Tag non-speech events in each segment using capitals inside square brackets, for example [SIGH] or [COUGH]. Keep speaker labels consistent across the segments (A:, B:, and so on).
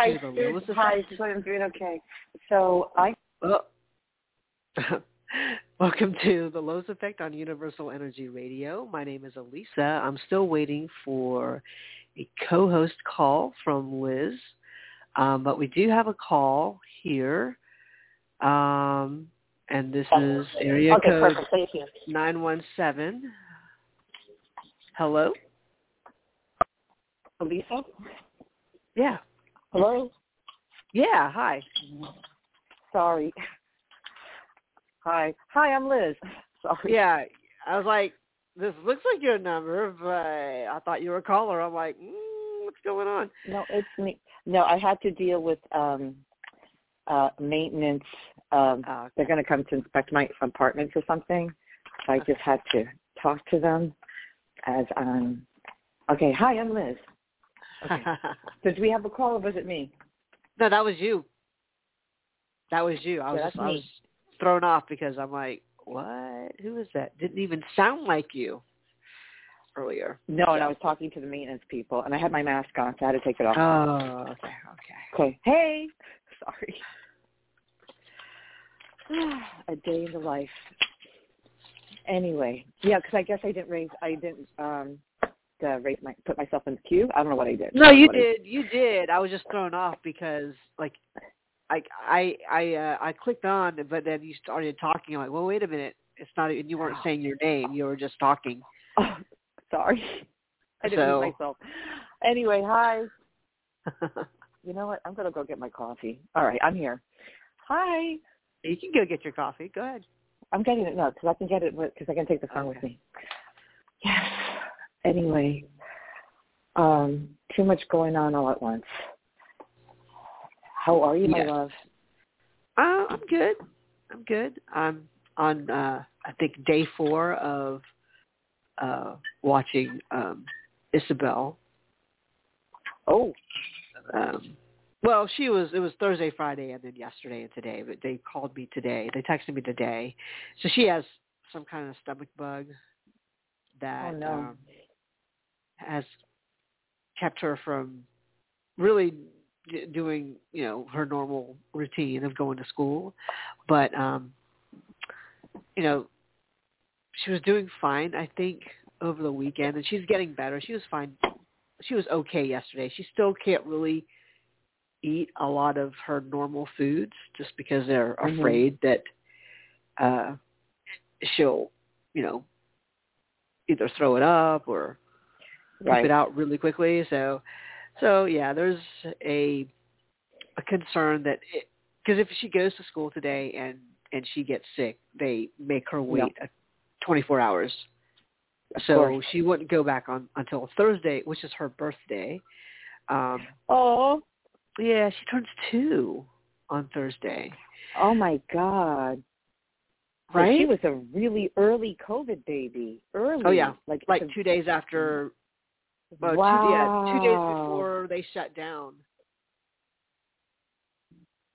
A: Hi,
B: to the
A: Sue.
B: Lois
A: Hi,
B: Effect.
A: so I'm doing okay. So I
B: Oh. [LAUGHS] Welcome to the L.O.I.S. Effect on Universal Energy Radio. My name is Alyssa. I'm still waiting for a co-host call from Liz, um, but we do have a call here, um, and this is area
A: okay,
B: code.
A: Thank you.
B: 917. Hello?
A: Alyssa.
B: Yeah.
A: Hello.
B: Yeah, hi.
A: Sorry. Hi. Hi, I'm Liz. [LAUGHS] Sorry.
B: Yeah, I was like, this looks like your number, but I thought you were a caller. I'm like, mm, what's going on?
A: No, it's me. No, I had to deal with um uh maintenance. Um
B: Uh,
A: they're going to come to inspect my apartment or something. So I just had to talk to them as um Okay, hi, I'm Liz. Okay. [LAUGHS] So do we have a call or was it me?
B: no, that was you. That was you. I was
A: Yeah,
B: I was thrown off because I'm like, what? Who is that? Didn't even sound like you earlier.
A: No, and I was talking to the maintenance people and I had my mask on, so I had to take it off.
B: Oh, okay, okay.
A: Okay. Hey. [LAUGHS] Sorry. [SIGHS] A day in the life. Anyway, yeah, because I guess I didn't raise. I didn't um uh, raise my put myself in the queue. I don't know what I did.
B: No,
A: I
B: you did. You did. I was just thrown off because like I I I uh, I clicked on, but then you started talking. I'm like, well, wait a minute. It's not. And you weren't saying your name. You were just talking.
A: Oh, sorry. I didn't
B: So-
A: myself. Anyway, hi. You know what? I'm gonna go get my coffee. All right, I'm here. Hi.
B: you can go get your coffee. Go ahead.
A: I'm getting it now because I can get it because I can take the phone with me. Anyway, um, too much going on all at once. How are you, my love?
B: Uh, I'm good. I'm good. I'm on uh I think day four of uh watching um Isabel.
A: Oh,
B: Um well, she was it was Thursday, Friday and then yesterday and today, but they called me today. They texted me today. So she has some kind of stomach bug that
A: Oh, no.
B: um has kept her from really doing, you know, her normal routine of going to school. But um you know, she was doing fine, I think, over the weekend, and she's getting better. She was fine. She was okay yesterday. She still can't really eat a lot of her normal foods just because they're
A: Mhm.
B: afraid that uh she'll, you know, either throw it up or
A: right.
B: it out really quickly. So, so yeah, there's a a concern that because if she goes to school today and and she gets sick, they make her wait uh 24 hours.
A: Of
B: so
A: course.
B: she wouldn't go back on until Thursday, which is her birthday. Um,
A: Oh,
B: yeah, she turns two on Thursday.
A: oh my God. So
B: Right?
A: she was a really early COVID baby. Early.
B: Oh, yeah.
A: Like
B: Like two days after, well,
A: wow.
B: two, yeah, two days before they shut down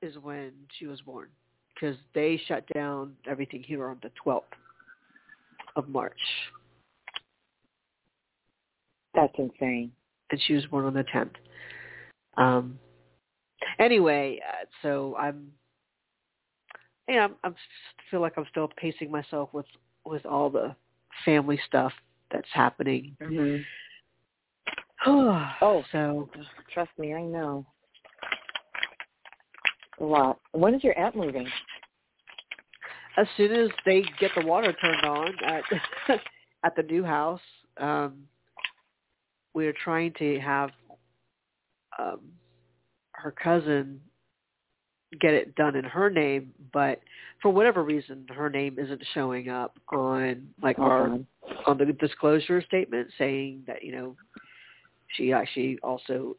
B: is when she was born because they shut down everything here on the 12th of March,
A: That's insane.
B: and she was born on the 10th. Um. Anyway, uh, so I'm, yeah, I'm, I'm feel like I'm still pacing myself with with all the family stuff that's happening.
A: hmm [SIGHS] Oh.
B: so
A: Trust me, I know. A lot. When is your aunt moving?
B: as soon as they get the water turned on at [LAUGHS] at the new house, um, we're trying to have um, her cousin get it done in her name, but for whatever reason, her name isn't showing up on like our on the disclosure statement saying that you know she actually also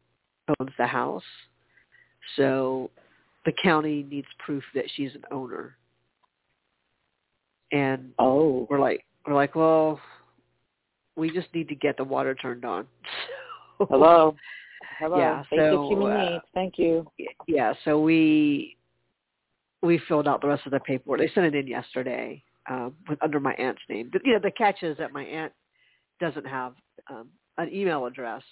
B: owns the house. So the county needs proof that she's an owner. And
A: Oh.
B: we're like we're like, well, we just need to get the water turned on. [LAUGHS] So,
A: Hello. Hello.
B: Yeah,
A: Basic
B: so,
A: human
B: uh.
A: Thank you.
B: Yeah, so we we filled out the rest of the paperwork. They sent it in yesterday um, with under my aunt's name. But, you know, the catch is that my aunt doesn't have um, an email address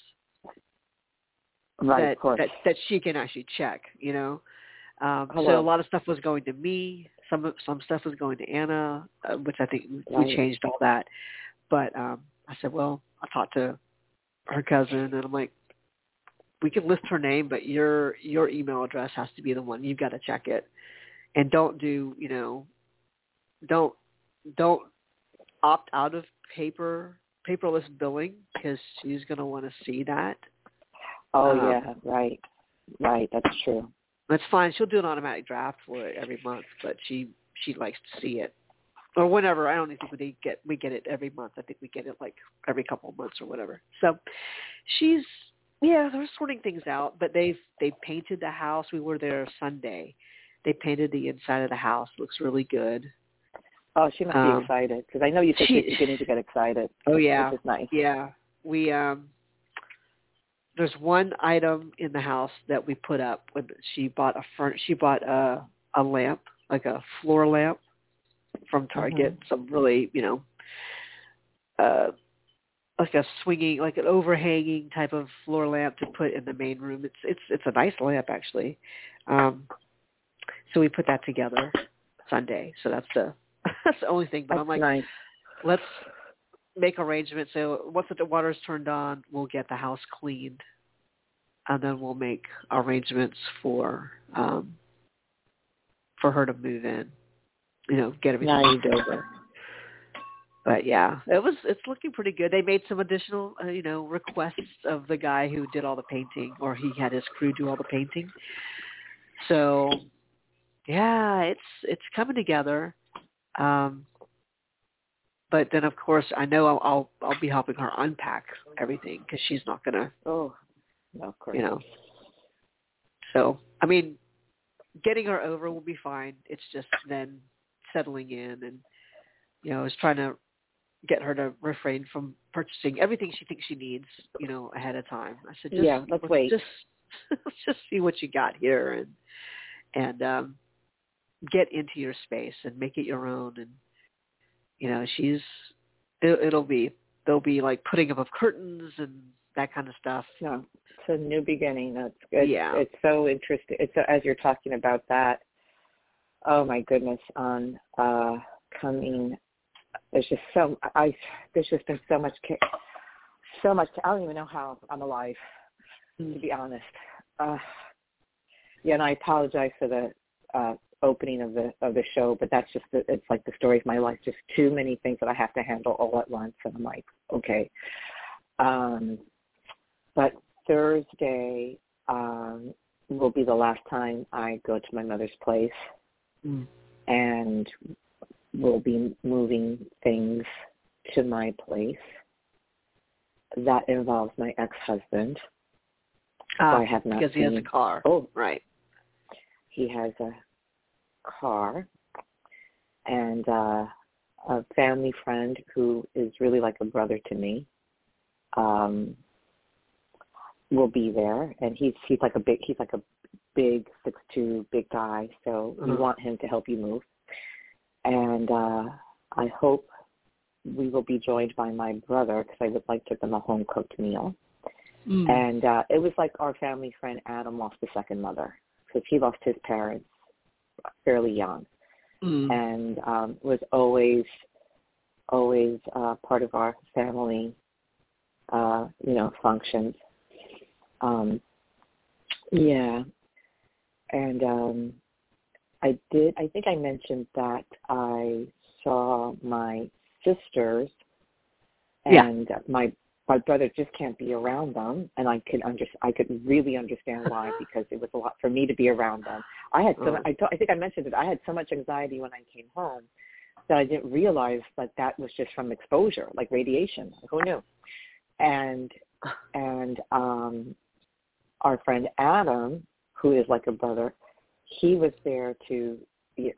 A: right,
B: that, that that she can actually check. You know, um, so a lot of stuff was going to me. Some some stuff was going to Anna, uh, which I think
A: Right.
B: we changed all that. But um, I said, well, I talked to her cousin, and I'm like, we can list her name, but your your email address has to be the one. You've got to check it, and don't do you know, don't don't opt out of paper paperless billing because she's going to want to see that.
A: Oh
B: um,
A: yeah, right, right. That's true.
B: That's fine. She'll do an automatic draft for it every month, but she she likes to see it or whenever. I don't think we get we get it every month. I think we get it like every couple of months or whatever. So she's yeah, they're sorting things out, but they've they painted the house. We were there Sunday. They painted the inside of the house. Looks really good.
A: Oh, she must
B: Um,
A: be excited because I know you said
B: she-
A: she's beginning to get excited. [LAUGHS]
B: Oh yeah,
A: which is nice.
B: Yeah, we um there's one item in the house that we put up when she bought a front she bought a a lamp, like a floor lamp from Target, some really, you know, uh like a swinging like an overhanging type of floor lamp to put in the main room. It's it's it's a nice lamp actually. Um so we put that together Sunday. So that's the [LAUGHS] that's the only thing. But
A: That's
B: I'm like
A: nice.
B: let's make arrangements. So once the water's turned on, we'll get the house cleaned, and then we'll make arrangements for um, for her to move in. You know, get everything
A: Nice.
B: moved over. But yeah, it was it's looking pretty good. They made some additional, uh, you know, requests of the guy who did all the painting, or he had his crew do all the painting. So, yeah, it's it's coming together. Um, but then, of course, I know I'll I'll, I'll be helping her unpack everything because she's not gonna,
A: Oh, no, of course.
B: you know. So, I mean, getting her over will be fine. It's just then settling in and, you know, I was trying to get her to refrain from purchasing everything she thinks she needs, you know, ahead of time. I said, just,
A: Yeah, let's wait.
B: Just let's [LAUGHS] just see what you got here and and um get into your space and make it your own and you know she's it, it'll be there'll be like putting up of curtains and that kind of stuff
A: No, it's a new beginning. That's good.
B: Yeah.
A: It's so interesting. It's so, as you're talking about that. Oh my goodness! On uh coming, there's just so I. There's just been so much, so much. I don't even know how I'm alive, to be honest. Uh, yeah, and I apologize for the uh opening of the of the show, but that's just the, it's like the story of my life. Just too many things that I have to handle all at once, and I'm like, okay. Um, but Thursday um, will be the last time I go to my mother's place,
B: Mm.
A: and we'll be moving things to my place. That involves my ex-husband.
B: Ah,
A: I have not
B: because he has a car
A: Oh,
B: right
A: he has a car and uh a family friend who is really like a brother to me um will be there and he's he's like a big he's like a big six two big guy so you
B: Uh-huh.
A: want him to help you move and uh i hope we will be joined by my brother because i would like to give him a home cooked meal
B: Mm.
A: and uh it was like our family friend Adam lost a second mother because he lost his parents fairly young
B: Mm.
A: and um was always always uh part of our family uh you know functions um yeah and um I did I think I mentioned that I saw my sisters
B: Yeah.
A: and my my brother just can't be around them and I could under I could really understand why [LAUGHS] because it was a lot for me to be around them. I had so
B: Oh.
A: I I think I mentioned it. I had so much anxiety when I came home that I didn't realize that that was just from exposure, like radiation. Who knew? And [LAUGHS] and um our friend Adam, who is like a brother, he was there to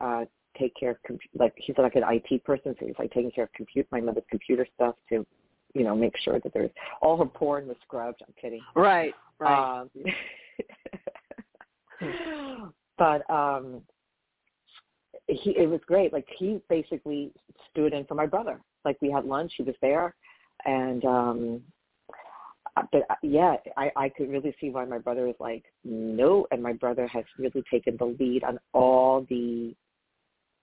A: uh take care of compu- like he's like an IT person, so he's like taking care of compute my mother's computer stuff to, you know, make sure that there's all her porn was scrubbed. I'm kidding.
B: right right
A: Um, [LAUGHS] but um he it was great. Like he basically stood in for my brother. Like we had lunch, he was there and um but uh, yeah, I I could really see why my brother was like no, and my brother has really taken the lead on all the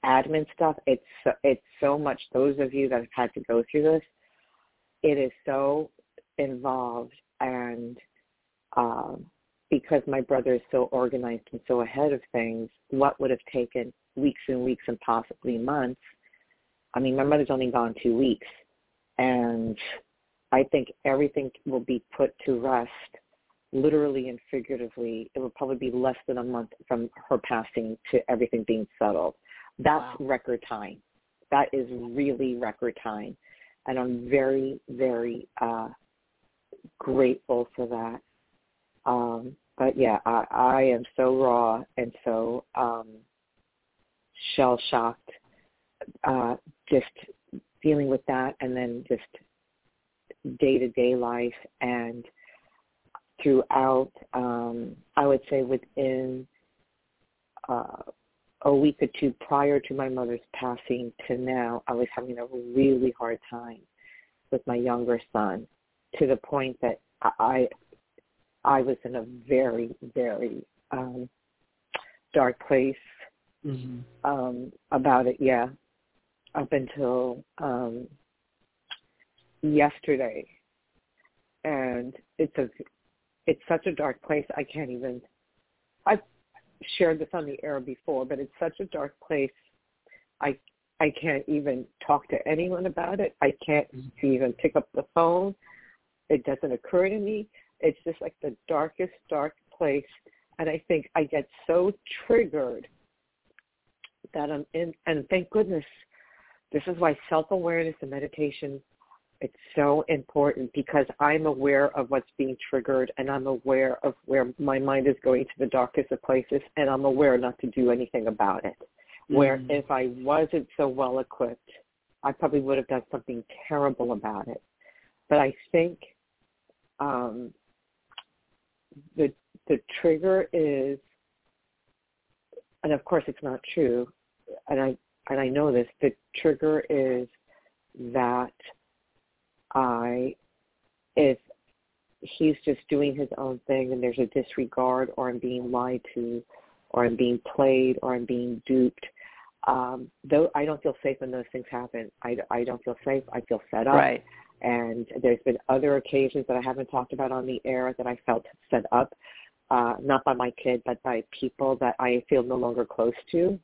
A: admin stuff. It's it's so much. Those of you that have had to go through this, it is so involved, and um, because my brother is so organized and so ahead of things, what would have taken weeks and weeks and possibly months. I mean, my mother's only gone two weeks, and I think everything will be put to rest, literally and figuratively. It will probably be less than a month from her passing to everything being settled. That's wow. record time. That is really record time. And I'm very, very uh, grateful for that. Um, but yeah, I, I am so raw and so um, shell shocked, uh, just dealing with that, and then just day to day life and throughout um I would say within uh a week or two prior to my mother's passing to now, I was having a really hard time with my younger son to the point that I I was in a very, very um dark place mm-hmm. um about it, yeah. Up until um yesterday, and it's a it's such a dark place. I can't even. I've shared this on the air before, but it's such a dark place. I I can't even talk to anyone about it. I can't even pick up the phone. It doesn't occur to me. It's just like the darkest dark place, and I think I get so triggered that I'm in. And thank goodness, this is why self awareness and meditation it's so important because I'm aware of what's being triggered and I'm aware of where my mind is going to the darkest of places and I'm aware not to do anything about it. Where if I wasn't so well equipped, I probably would have done something terrible about it. But I think um, the the trigger is, and of course it's not true, and I and I know this. The trigger is that I, if he's just doing his own thing and there's a disregard or I'm being lied to or I'm being played or I'm being duped, um, though I don't feel safe when those things happen. I, I don't feel safe. I feel set up.
B: Right.
A: And there's been other occasions that I haven't talked about on the air that I felt set up, uh, not by my kid, but by people that I feel no longer close to.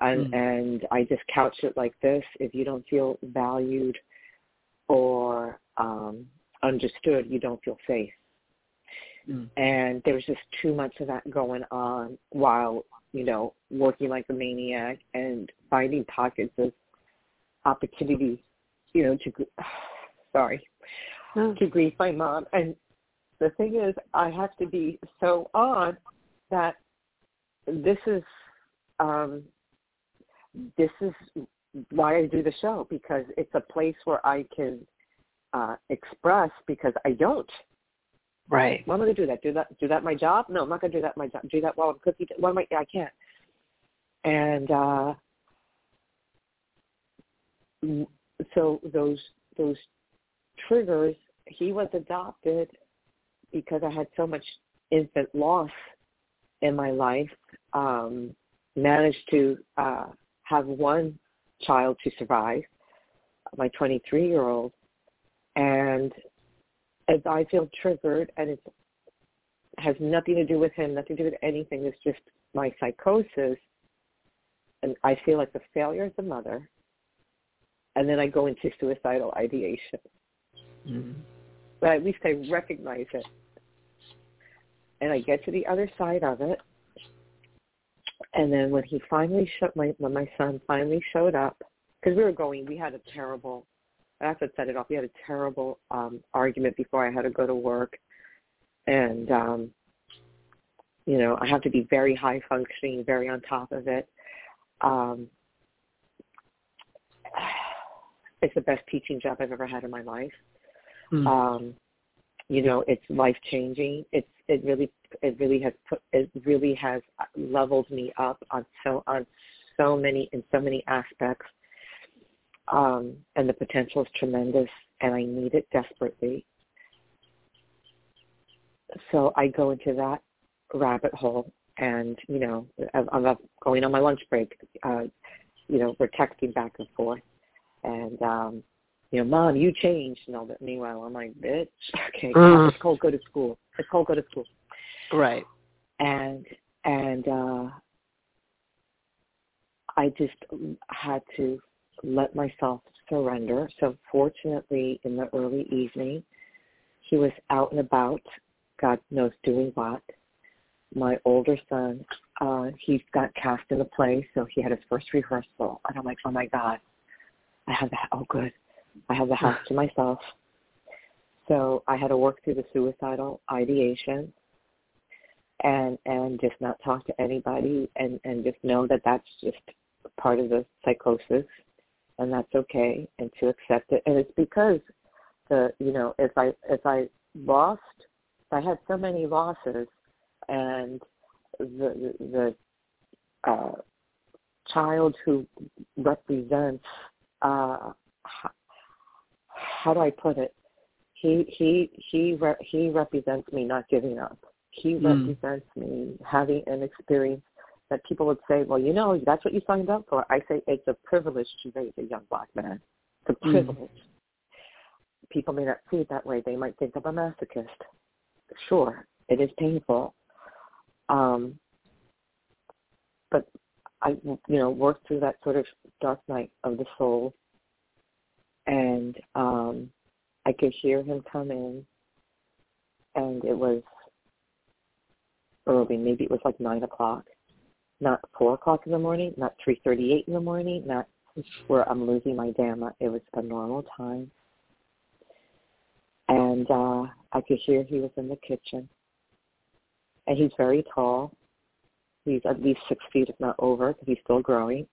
A: And, mm. and I just couch it like this. If you don't feel valued or um, understood, you don't feel safe. Mm. And there was just too much of that going on while, you know, working like a maniac and finding pockets of opportunity, you know, to, [SIGHS] sorry, mm. to grieve my mom. And the thing is, I have to be so on that this is, um, this is why I do the show because it's a place where I can uh, express because I don't.
B: Right.
A: Why am I going to do that? Do that? Do that my job? No, I'm not going to do that my job. Do that while I'm cooking. Why am I? I can't. And uh, so those those triggers. He was adopted because I had so much infant loss in my life. Um, managed to uh, have one child to survive, my 23 year old. And as I feel triggered, and it has nothing to do with him, nothing to do with anything, it's just my psychosis. And I feel like the failure as a mother. And then I go into suicidal ideation. Mm-hmm. But at least I recognize it. And I get to the other side of it and then when he finally showed my when my son finally showed up, because we were going, we had a terrible. That's what set it off. We had a terrible um, argument before I had to go to work, and um, you know I have to be very high functioning, very on top of it. Um, [SIGHS] it's the best teaching job I've ever had in my life. Mm. Um, you know, it's life changing. It's it really it really has put it really has leveled me up on so on so many in so many aspects. Um, and the potential is tremendous, and I need it desperately. so I go into that rabbit hole, and you know, I'm, I'm going on my lunch break. Uh, you know, we're texting back and forth, and um, you know, mom, you changed and all that. Meanwhile, I'm like, bitch, [LAUGHS] okay, uh. it's called go to school. It's called go to school.
B: Right.
A: And and uh I just had to let myself surrender. So fortunately, in the early evening, he was out and about, God knows doing what. My older son, uh, he got cast in a play, so he had his first rehearsal. And I'm like, oh my God, I have that. Oh, good. I have the house to myself. So I had to work through the suicidal ideation and and just not talk to anybody and and just know that that's just part of the psychosis and that's okay and to accept it. And it's because the you know if i if i lost if i had so many losses and the the uh child who represents uh how, how do i put it? He he he re- he represents me not giving up he mm. represents me having an experience that people would say, well, you know, that's what you signed up for. I say it's a privilege to raise a young black man. It's a mm. privilege. Mm. People may not see it that way. They might think I'm a masochist. Sure, it is painful. Um, but I, you know, worked through that sort of dark night of the soul, and um, I could hear him come in, and it was early. Maybe it was like nine o'clock, not four o'clock in the morning, not three thirty-eight in the morning, not where I'm losing my damn. It was a normal time, and uh I could hear he was in the kitchen. And he's very tall. He's at least six feet, if not over, because he's still growing.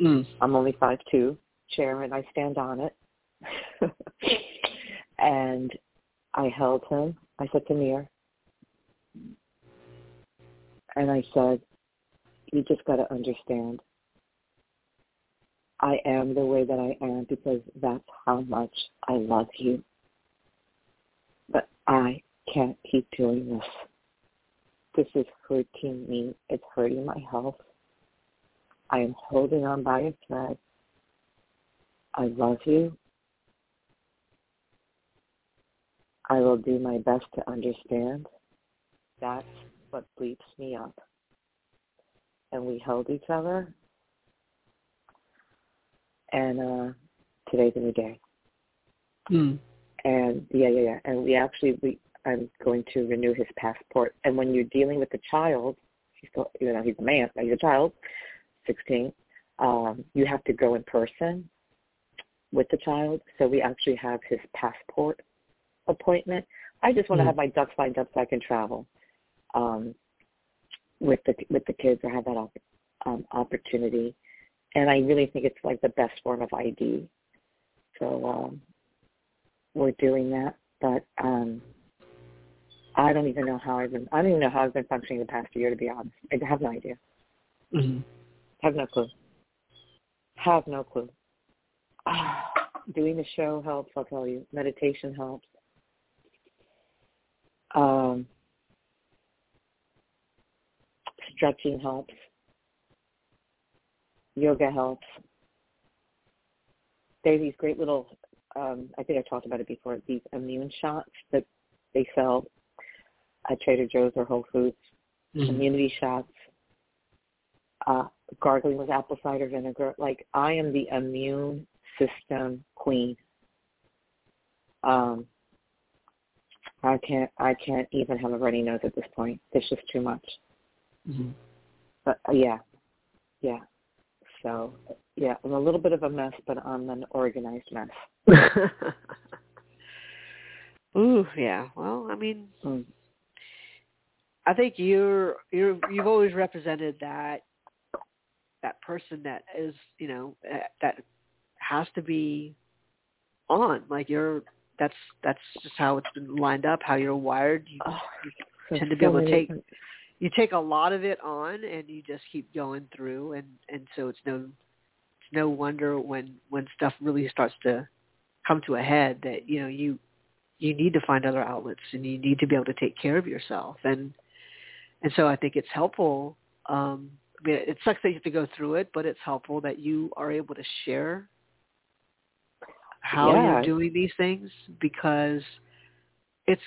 B: Mm.
A: I'm only five two. Chair, and I stand on it. [LAUGHS] and I held him. I said, "Come here." And I said, you just got to understand. I am the way that I am because that's how much I love you. But I can't keep doing this. This is hurting me. It's hurting my health. I am holding on by a thread. I love you. I will do my best to understand. That's what bleeps me up. And we held each other. And uh today's a new day.
B: Mm.
A: And yeah, yeah, yeah. And we actually we I'm going to renew his passport. And when you're dealing with a child, he's still you know, he's a man, he's a child, sixteen, um, you have to go in person with the child. So we actually have his passport appointment. I just want mm. to have my ducks lined up so I can travel um, with the with the kids or have that um, opportunity. And I really think it's like the best form of ID. So um, we're doing that, but um, I don't even know how I've been. I don't even know how I've been functioning the past year. To be honest, I have no idea.
B: Mm-hmm.
A: Have no clue. Have no clue. [SIGHS] doing the show helps. I'll tell you. Meditation helps. Um, Stretching helps. Yoga helps. There's these great little, um, I think I talked about it before, these immune shots that they sell at Trader Joe's or Whole Foods. Mm-hmm. Immunity shots. Uh, gargling with apple cider vinegar. Like I am the immune system queen. Um, I can't I can't even have a runny nose at this point. It's just too much.
B: Mm-hmm.
A: But uh, yeah, yeah. So yeah, I'm a little bit of a mess, but I'm an organized mess. [LAUGHS]
B: Ooh, yeah. Well, I mean,
A: mm.
B: I think you're you're you've always represented that that person that is you know that has to be on like you're that's that's just how it's been lined up how you're wired you,
A: oh,
B: you tend to be able to take you take a lot of it on and you just keep going through and and so it's no it's no wonder when when stuff really starts to come to a head that you know you you need to find other outlets and you need to be able to take care of yourself and and so I think it's helpful um I mean, it sucks that you have to go through it, but it's helpful that you are able to share how
A: Yeah.
B: you're doing these things because it's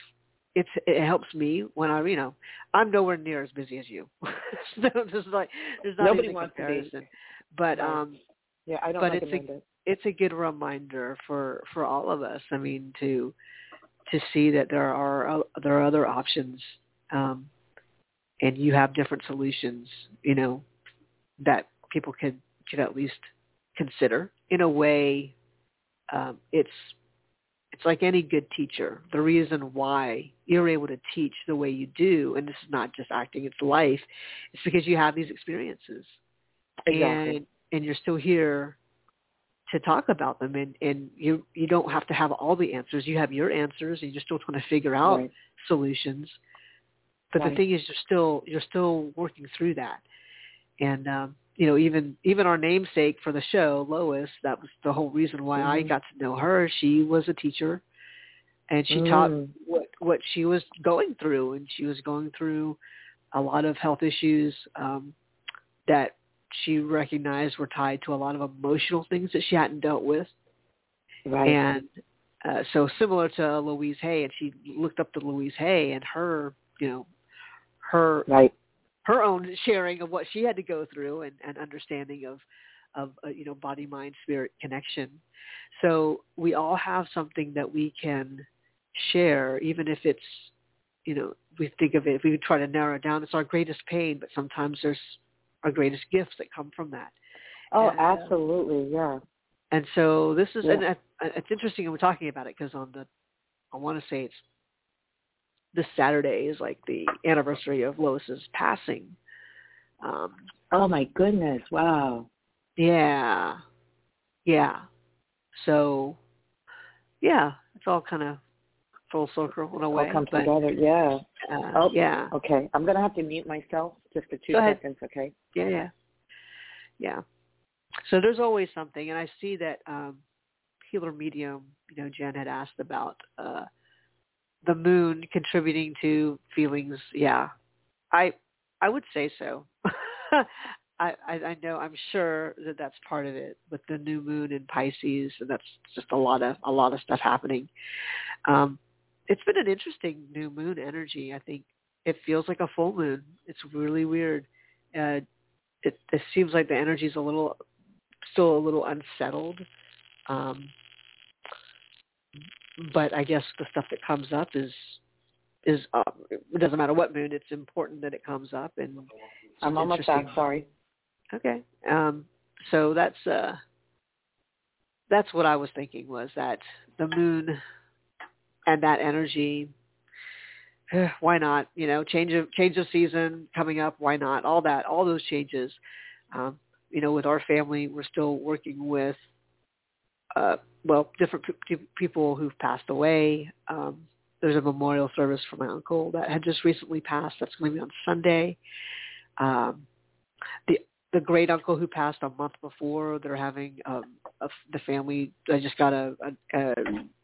B: it's it helps me when I you know I'm nowhere near as busy as you. [LAUGHS] so there's like there's not
A: Nobody wants to be.
B: But
A: Right.
B: um
A: Yeah, I don't
B: But it's a-
A: it.
B: it's a good reminder for for all of us. I mean to to see that there are o- there are other options um and you have different solutions, you know, that people could could at least consider in a way um it's it's like any good teacher. The reason why you're able to teach the way you do, and this is not just acting, it's life, it's because you have these experiences.
A: Exactly.
B: And and you're still here to talk about them and, and you you don't have to have all the answers. You have your answers and you're still trying to figure out
A: Right.
B: solutions. But
A: Right.
B: the thing is you're still you're still working through that. And um, you know, even even our namesake for the show, Lois, that was the whole reason why I
A: Mhm.
B: got to know her. She was a teacher and she taught
A: Mm.
B: what what she was going through and she was going through a lot of health issues um that she recognized were tied to a lot of emotional things that she hadn't dealt with
A: Right.
B: and uh, so similar to Louise Hay and she looked up to Louise Hay and her you know her
A: right.
B: Her own sharing of what she had to go through and, and understanding of of uh, you know body mind spirit connection so we all have something that we can share even if it's you know we think of it if we try to narrow it down it's our greatest pain but sometimes there's our greatest gifts that come from that
A: Oh,
B: And, uh,
A: absolutely. Yeah.
B: and so this is
A: Yeah.
B: and it's interesting we're talking about it because on the i want to say it's this saturday is like the anniversary of lois's passing um
A: Oh my goodness. Wow.
B: Yeah. Yeah. So yeah, it's all kind of full circle in a way.
A: All come
B: but,
A: together. Yeah.
B: uh,
A: Oh.
B: yeah.
A: Okay. I'm gonna have to mute myself just for two
B: Go ahead.
A: seconds. Okay.
B: Yeah, yeah. Yeah. So there's always something and I see that um healer medium, you know, Jen had asked about uh the moon contributing to feelings. Yeah. I I would say so. [LAUGHS] I, I I know I'm sure that that's part of it with the new moon in Pisces, and that's just a lot of a lot of stuff happening. Um, it's been an interesting new moon energy. I think it feels like a full moon. It's really weird. Uh, it, it seems like the energy is a little still a little unsettled. Um, but I guess the stuff that comes up is is uh, it doesn't matter what moon. It's important that it comes up, and
A: I'm almost back. Sorry.
B: Okay. Um, so that's uh, that's what I was thinking was that the moon and that energy. eh, Why not? You know, change of change of season coming up. Why not? All that, all those changes. Um, you know, with our family, we're still working with, uh, well, different pe- pe- people who've passed away. Um, there's a memorial service for my uncle that had just recently passed. That's going to be on Sunday. Um, the the great uncle who passed a month before, they're having um, a, the family. I just got a, a, a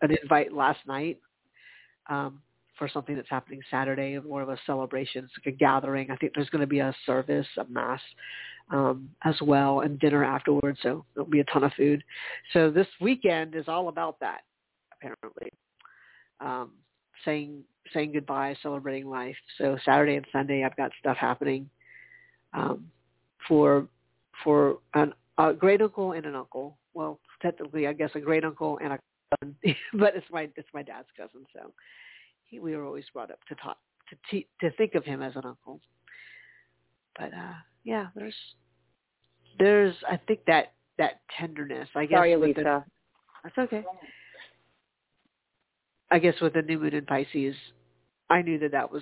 B: an invite last night um, for something that's happening Saturday, more of a celebration. It's like a gathering. I think there's going to be a service, a mass um, as well, and dinner afterwards. So there'll be a ton of food. So this weekend is all about that, apparently. Um, saying saying goodbye, celebrating life. So Saturday and Sunday, I've got stuff happening um, for for an, a great uncle and an uncle. Well, technically, I guess a great uncle and a cousin, [LAUGHS] but it's my it's my dad's cousin. So he, we were always brought up to talk to te- to think of him as an uncle. But uh yeah, there's there's I think that that tenderness. I guess
A: Sorry,
B: with the-
A: Lisa.
B: that's okay. I guess with the new moon in Pisces, I knew that that was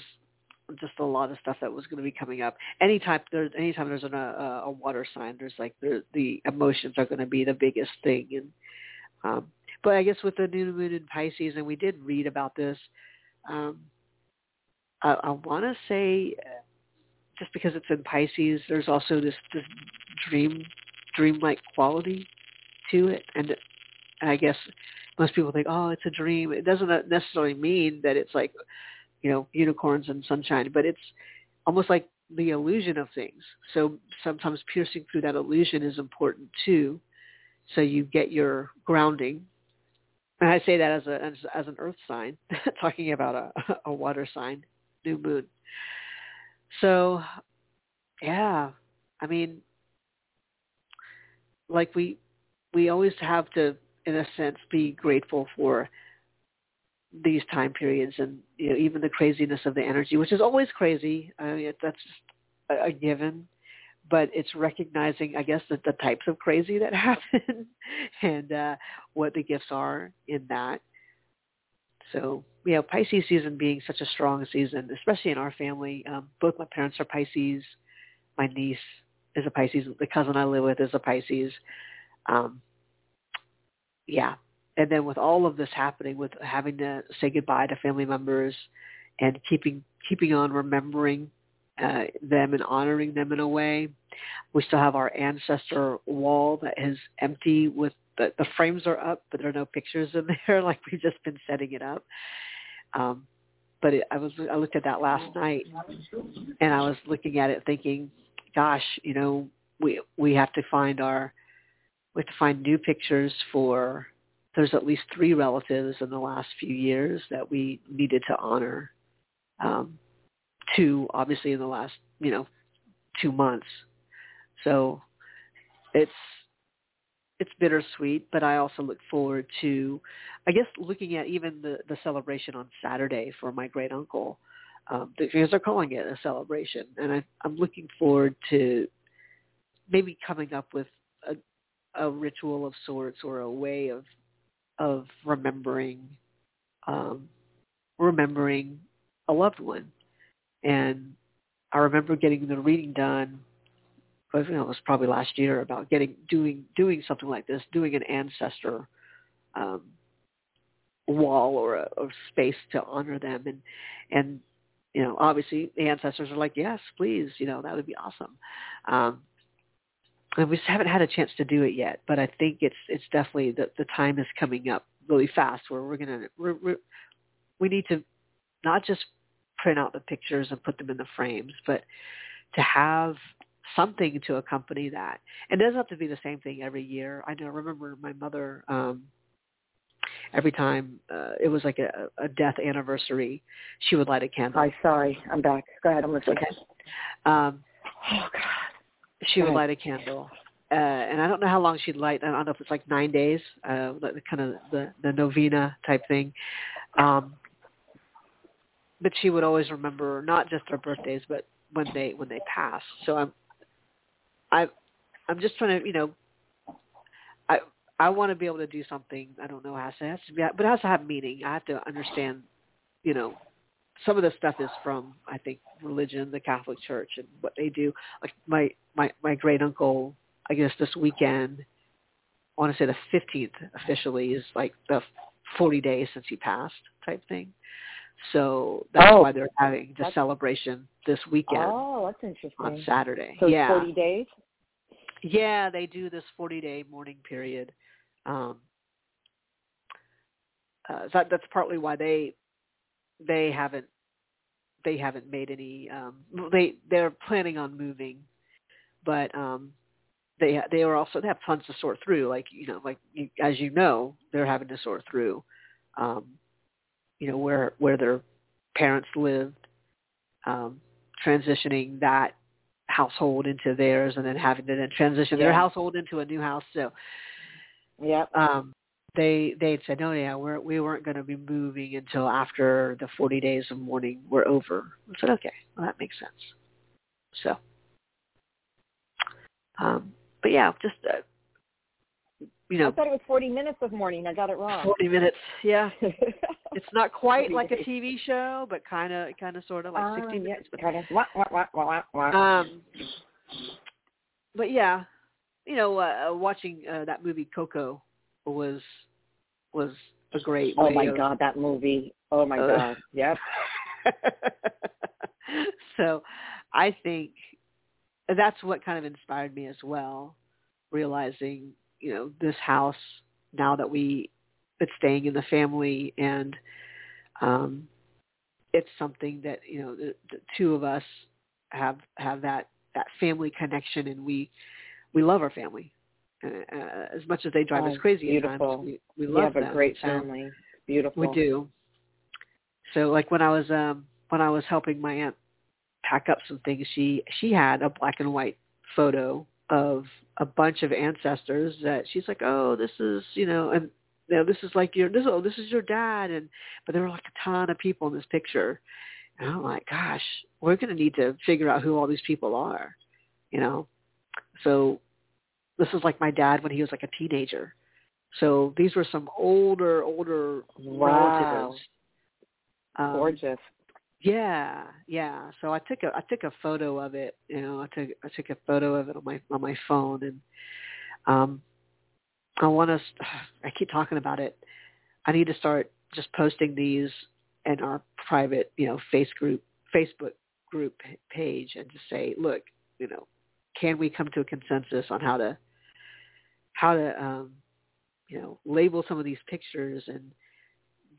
B: just a lot of stuff that was going to be coming up. Anytime there's anytime there's an, a, a water sign, there's like the the emotions are going to be the biggest thing. And um, but I guess with the new moon in Pisces, and we did read about this. Um, I, I want to say, just because it's in Pisces, there's also this this dream dreamlike quality to it, and I guess most people think, oh, it's a dream. It doesn't necessarily mean that it's like, you know, unicorns and sunshine, but it's almost like the illusion of things. So sometimes piercing through that illusion is important too. So you get your grounding. And I say that as a as, as an earth sign, [LAUGHS] talking about a, [LAUGHS] a water sign, new moon. So yeah, I mean, like we we always have to, in a sense, be grateful for these time periods and you know even the craziness of the energy, which is always crazy. I mean, that's just a, a given. But it's recognizing, I guess, that the types of crazy that [LAUGHS] happen and uh, what the gifts are in that. So, you know, Pisces season being such a strong season, especially in our family. Um, both my parents are Pisces. My niece is a Pisces. The cousin I live with is a Pisces. Um, yeah, and then with all of this happening, with having to say goodbye to family members, and keeping keeping on remembering uh, them and honoring them in a way, we still have our ancestor wall that is empty with the, the frames are up, but there are no pictures in [LAUGHS] there. Like we've just been setting it up. Um, but it, I was I looked at that last night, and I was looking at it thinking, gosh, you know, we we have to find our we have to find new pictures for there's at least three relatives in the last few years that we needed to honor. Um, two obviously in the last you know two months. So it's it's bittersweet, but I also look forward to, I guess, looking at even the the celebration on Saturday for my great uncle, um, because they're calling it a celebration, and I, I'm looking forward to maybe coming up with a a ritual of sorts or a way of of remembering um, remembering a loved one. And I remember getting the reading done. You know, it was probably last year about getting doing doing something like this, doing an ancestor um, wall or a, a space to honor them, and and you know, obviously the ancestors are like, yes, please, you know, that would be awesome. Um, and we just haven't had a chance to do it yet. But I think it's it's definitely the the time is coming up really fast where we're gonna we're, we're, we need to not just print out the pictures and put them in the frames, but to have something to accompany that. And it doesn't have to be the same thing every year. I know. I remember my mother. um Every time uh, it was like a, a death anniversary, she would light a candle.
A: Hi, sorry, I'm back. Go ahead, I'm listening.
B: Okay. Um, oh God she would light a candle. Uh, and I don't know how long she'd light. I don't know if it's like nine days, uh, the, kind of the, the novena type thing. Um, but she would always remember not just their birthdays, but when they when they pass. So I'm, I, I'm just trying to, you know, I I want to be able to do something. I don't know how it has to be, but it has to have meaning. I have to understand, you know, some of the stuff is from I think religion, the Catholic Church, and what they do. Like my my my great uncle, I guess this weekend, I want to say the fifteenth officially is like the forty days since he passed type thing. So that's
A: oh,
B: why they're having the celebration this weekend.
A: Oh, that's interesting.
B: On Saturday,
A: so
B: yeah,
A: forty days.
B: Yeah, they do this forty-day mourning period. Um, uh, that, that's partly why they they haven't they haven't made any um they they're planning on moving but um they they are also they have tons to sort through like you know like you, as you know they're having to sort through um you know where where their parents lived um transitioning that household into theirs and then having to then transition yeah. their household into a new house so
A: yeah
B: um they they said, "No, yeah, we're we weren't going to be moving until after the 40 days of mourning were over." I said, "Okay, well that makes sense." So, um, but yeah, just uh, you know, I
A: thought it was 40 minutes of mourning. I got it wrong.
B: 40 minutes, yeah. [LAUGHS] it's not quite like a TV show, but kind of, kind of, sort of like 60
A: uh,
B: minutes.
A: Yeah, kind of. Wah, wah, wah, wah,
B: Um, but yeah, you know, uh, watching uh, that movie Coco was was a great.
A: Oh my
B: of,
A: god, that movie! Oh my uh, god, yep. [LAUGHS]
B: so, I think that's what kind of inspired me as well, realizing you know this house now that we it's staying in the family and um it's something that you know the, the two of us have have that that family connection and we we love our family uh, uh as much as they drive
A: oh,
B: us crazy
A: beautiful.
B: at times we, we
A: you
B: love
A: have
B: them.
A: a great family beautiful
B: we do so like when i was um when i was helping my aunt pack up some things she she had a black and white photo of a bunch of ancestors that she's like oh this is you know and you know, this is like your this oh this is your dad and but there were like a ton of people in this picture and I'm like, gosh, we're gonna need to figure out who all these people are, you know. So this is like my dad when he was like a teenager. So these were some older, older
A: wow.
B: relatives. Um,
A: Gorgeous.
B: Yeah, yeah. So I took a I took a photo of it. You know, I took I took a photo of it on my on my phone, and um, I want to. [SIGHS] I keep talking about it. I need to start just posting these in our private, you know, face group, Facebook group page, and just say, look, you know, can we come to a consensus on how to how to um, you know label some of these pictures and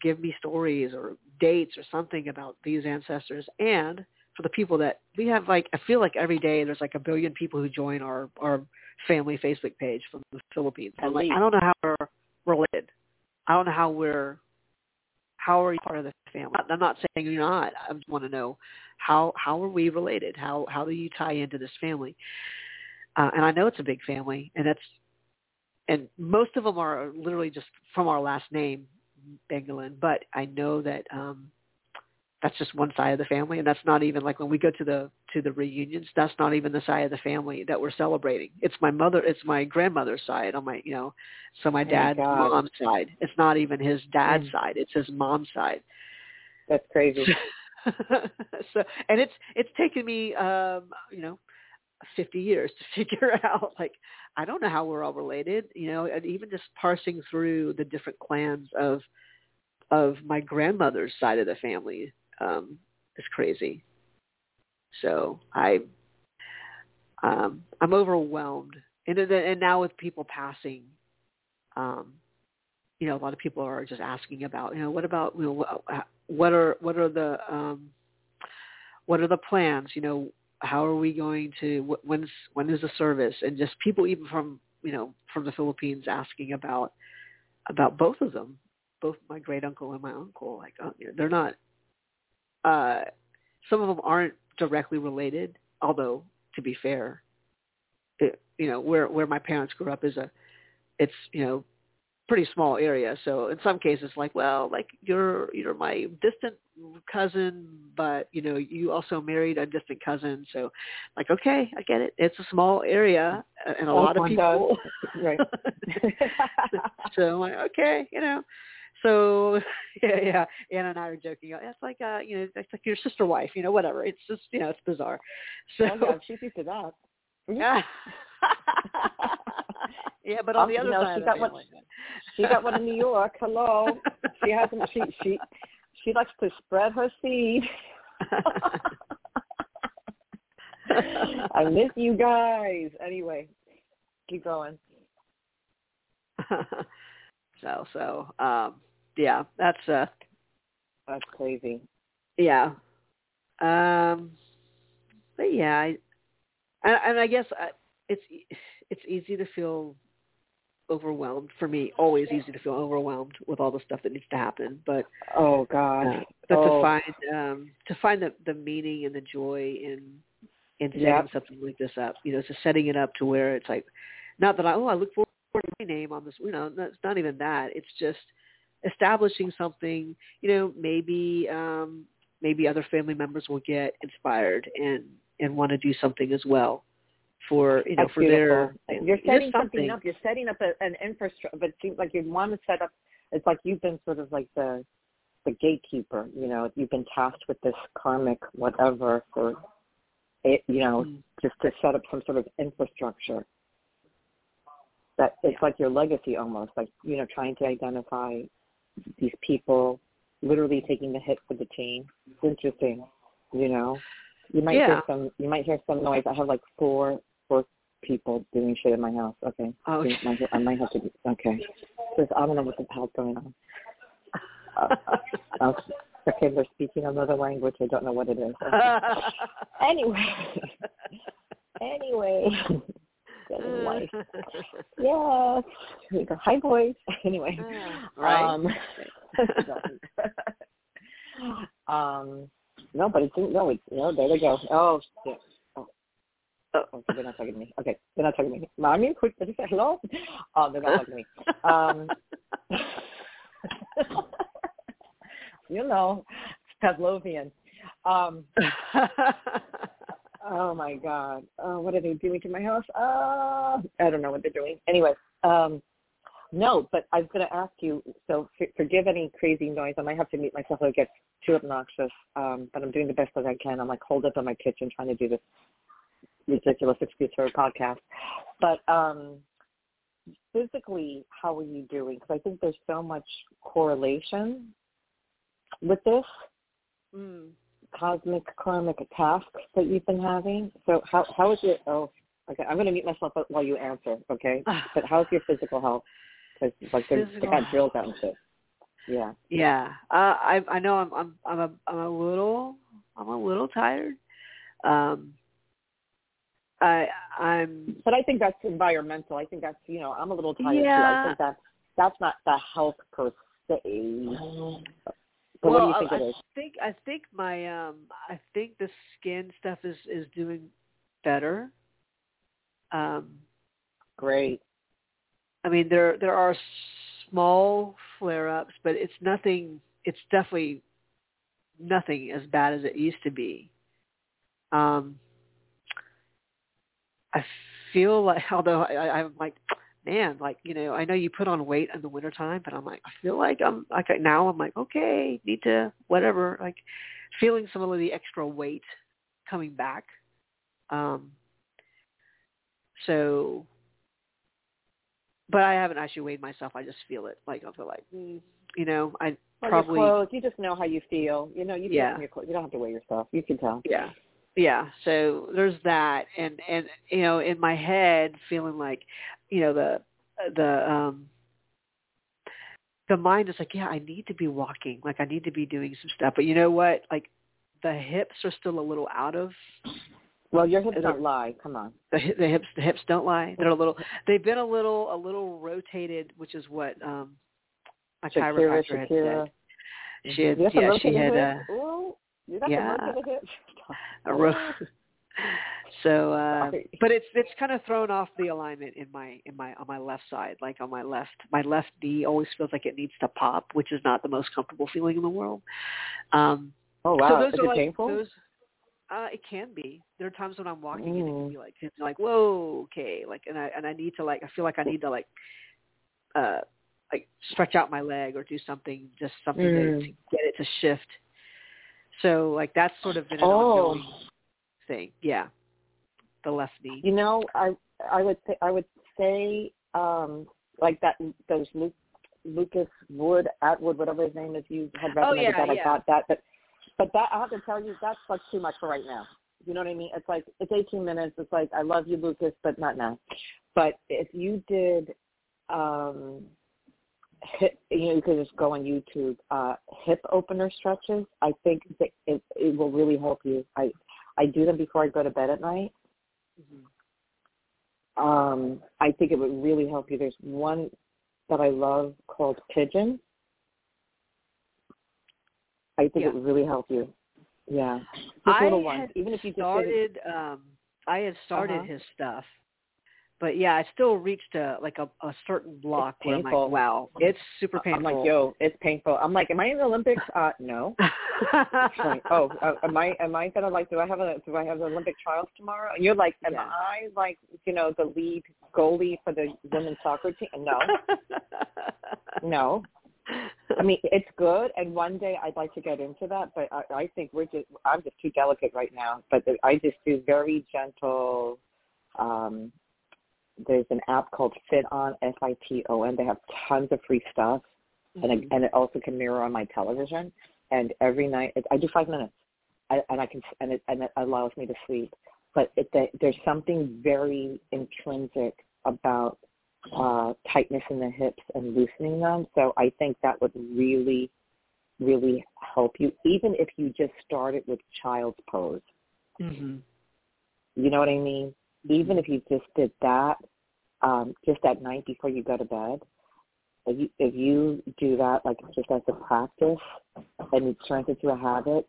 B: give me stories or dates or something about these ancestors and for the people that we have like I feel like every day there's like a billion people who join our our family Facebook page from the Philippines. I'm like, I don't know how we're related. I don't know how we're how are you part of the family? I'm not saying you're not. I just want to know how how are we related? How how do you tie into this family? Uh, and I know it's a big family, and that's and most of them are literally just from our last name, Banguilan. But I know that um, that's just one side of the family and that's not even like when we go to the to the reunions that's not even the side of the family that we're celebrating it's my mother it's my grandmother's side on my you know so my dad's
A: oh
B: mom's side it's not even his dad's mm. side it's his mom's side
A: that's crazy [LAUGHS]
B: so and it's it's taken me um you know 50 years to [LAUGHS] figure out like I don't know how we're all related, you know, and even just parsing through the different clans of of my grandmother's side of the family um, is crazy. So I, um, I'm overwhelmed, and and now with people passing, um, you know, a lot of people are just asking about, you know, what about, you know, what are what are the um, what are the plans? You know, how are we going to when's when is the service? And just people even from you know from the Philippines asking about about both of them, both my great uncle and my uncle. Like, oh, they're not uh, some of them aren't directly related, although to be fair, it, you know where where my parents grew up is a it's you know pretty small area. So in some cases, like well, like you're you're my distant cousin, but you know you also married a distant cousin. So like okay, I get it. It's a small area and a lot of people.
A: Does. [LAUGHS] Right. [LAUGHS]
B: so I'm like okay, you know. So [LAUGHS] yeah, yeah. Anna and I are joking. It's like uh, you know, it's like your sister wife, you know, whatever. It's just you know, it's bizarre. So
A: oh, yeah, she's used to that.
B: Yeah. yeah, but on the other
A: no,
B: side
A: she got one. She got one in New York. Hello. She hasn't. She she she likes to spread her seed. [LAUGHS] I miss you guys. Anyway, keep going. [LAUGHS]
B: so so um yeah, that's uh
A: that's crazy.
B: Yeah. Um but yeah, I and, and I guess I, it's it's easy to feel overwhelmed for me. Always easy to feel overwhelmed with all the stuff that needs to happen. But
A: oh god,
B: uh, but
A: oh.
B: to find um, to find the the meaning and the joy in in setting
A: yep.
B: something like this up, you know, to setting it up to where it's like, not that I oh I look forward to my name on this. You know, it's not even that. It's just establishing something. You know, maybe um, maybe other family members will get inspired and and want to do something as well for you know
A: That's
B: for
A: beautiful.
B: their
A: you're setting
B: something.
A: something up you're setting up a, an infrastructure but it seems like you want to set up it's like you've been sort of like the the gatekeeper you know you've been tasked with this karmic whatever for it you know mm. just to set up some sort of infrastructure that it's yeah. like your legacy almost like you know trying to identify these people literally taking the hit for the team it's interesting you know you might
B: yeah.
A: hear some you might hear some noise i have like four four people doing shit in my house. Okay.
B: Oh,
A: My, I might have to. Okay. Because I don't know what the hell's going on. [LAUGHS] Uh, uh, okay, they're speaking another language. I don't know what it is. Okay. [LAUGHS] anyway. anyway. [LAUGHS] Life. Here we go. Hi, boys. Anyway.
B: right.
A: Um, um, no, but it's no, it's no. There they go. Oh shit. Oh. Okay, they're not talking to me. Okay, they're not talking to me. Mommy, quick, did you say hello? [LAUGHS] Oh, they're not talking to me. Um, [LAUGHS] you know, Pavlovian. Um, [LAUGHS] oh my God. Oh, what are they doing to my house? Uh, I don't know what they're doing. Anyway, um, no, but I was going to ask you. So f- forgive any crazy noise. I might have to mute myself if it gets too obnoxious. Um, but I'm doing the best that I can. I'm like holed up in my kitchen trying to do this ridiculous excuse for a podcast. But um, physically, how are you doing? Because I think there's so much correlation with this
B: mm.
A: cosmic karmic task that you've been having. So how how is your oh okay I'm going to mute myself while you answer okay. [LAUGHS] But how's your physical health? Because like they they got drills out and shit. Yeah.
B: Yeah. Uh, I I know I'm I'm I'm a I'm a little I'm a little tired. Um I I'm
A: But I think that's environmental. I think that's you know, I'm a little tired too. I
B: Yeah.
A: think that's that's not the health per se. But
B: well,
A: what do you think
B: I,
A: it is?
B: I think I think my um I think the skin stuff is is doing better. Um
A: Great.
B: I mean there there are small flare ups, but it's nothing it's definitely nothing as bad as it used to be. Um I feel like [LAUGHS] although I, I I'm like man, like, you know, I know you put on weight in the wintertime, but I'm like, I feel like I'm like now I'm like, okay, need to whatever, like feeling some of the extra weight coming back. Um so but I haven't actually weighed myself. I just feel it. Like I feel like, mm, you know, I
A: Well,
B: probably
A: your clothes, you just know how you feel. You know, you
B: Yeah.
A: your clothes. You don't have to weigh yourself. You can tell.
B: yeah yeah so there's that and and you know in my head feeling like you know the the um the mind is like yeah i need to be walking like i need to be doing some stuff but you know what like the hips are still a little out of
A: Well, your hips don't lie. Come on.
B: the the hips the hips don't lie they're a little they've been a little a little rotated which is what um my
A: Shakira,
B: chiropractor had
A: Shakira.
B: said she had
A: You have to
B: yeah she had uh
A: you got
B: yeah.
A: the [LAUGHS] [LAUGHS] [LAUGHS]
B: so uh
A: Sorry.
B: but it's it's kind of thrown off the alignment in my in my on my left side like on my left my left knee always feels like it needs to pop which is not the most comfortable feeling in the world um
A: Oh
B: so
A: wow,
B: those
A: is
B: are
A: it
B: like
A: painful?
B: those uh it can be there are times when i'm walking and it can
A: Mm.
B: be like it's like whoa okay like and i and i need to like i feel like i need to like uh like stretch out my leg or do something just something to,
A: Mm.
B: to get it to shift so like that's sort of an
A: Oh.
B: ongoing thing yeah the left knee
A: You know, I I would say I would say um like that those Luke, Lucas Wood Atwood whatever his name is you had
B: Oh,
A: recommended
B: yeah,
A: that I
B: yeah.
A: got that but but that I have to tell you that's like too much for right now. You know what I mean? It's like it's 18 minutes. It's like I love you, Lucas, but not now. But if you did, um hip, you know, you could just go on YouTube, uh, hip opener stretches. I think that it, it will really help you. I I do them before I go to bed at night.
B: Mhm.
A: Um, I think it would really help you. There's one that I love called Pigeon. I think
B: Yeah.
A: it would really help you. Yeah, just
B: I
A: little ones. Even if you just did it,
B: started um I had started
A: Uh-huh.
B: his stuff. But yeah, I still reached a like a, a certain block where I'm
A: painful.
B: like, wow, it's super painful.
A: I'm like, yo, it's painful. I'm like, am I in the Olympics? Uh, no. [LAUGHS] Like, oh, uh, am I am I gonna like do I have a do I have the Olympic trials tomorrow? And you're like, am
B: Yeah.
A: I like you know the lead goalie for the women's soccer team? No, [LAUGHS] no. I mean, it's good, and one day I'd like to get into that, but I, I think we're just I'm just too delicate right now. But I just do very gentle. um There's an app called FitOn F I T O N. They have tons of free stuff, and it, and it also can mirror on my television. And every night, it, I do five minutes, I, and I can and it and it allows me to sleep. but it, that there's something very intrinsic about uh, tightness in the hips and loosening them. So I think that would really, really help you, even if you just started with child's pose.
B: Mm-hmm.
A: You know what I mean? Even if you just did that, um, just at night before you go to bed. If you, if you do that like just as a practice and you turn it into a habit,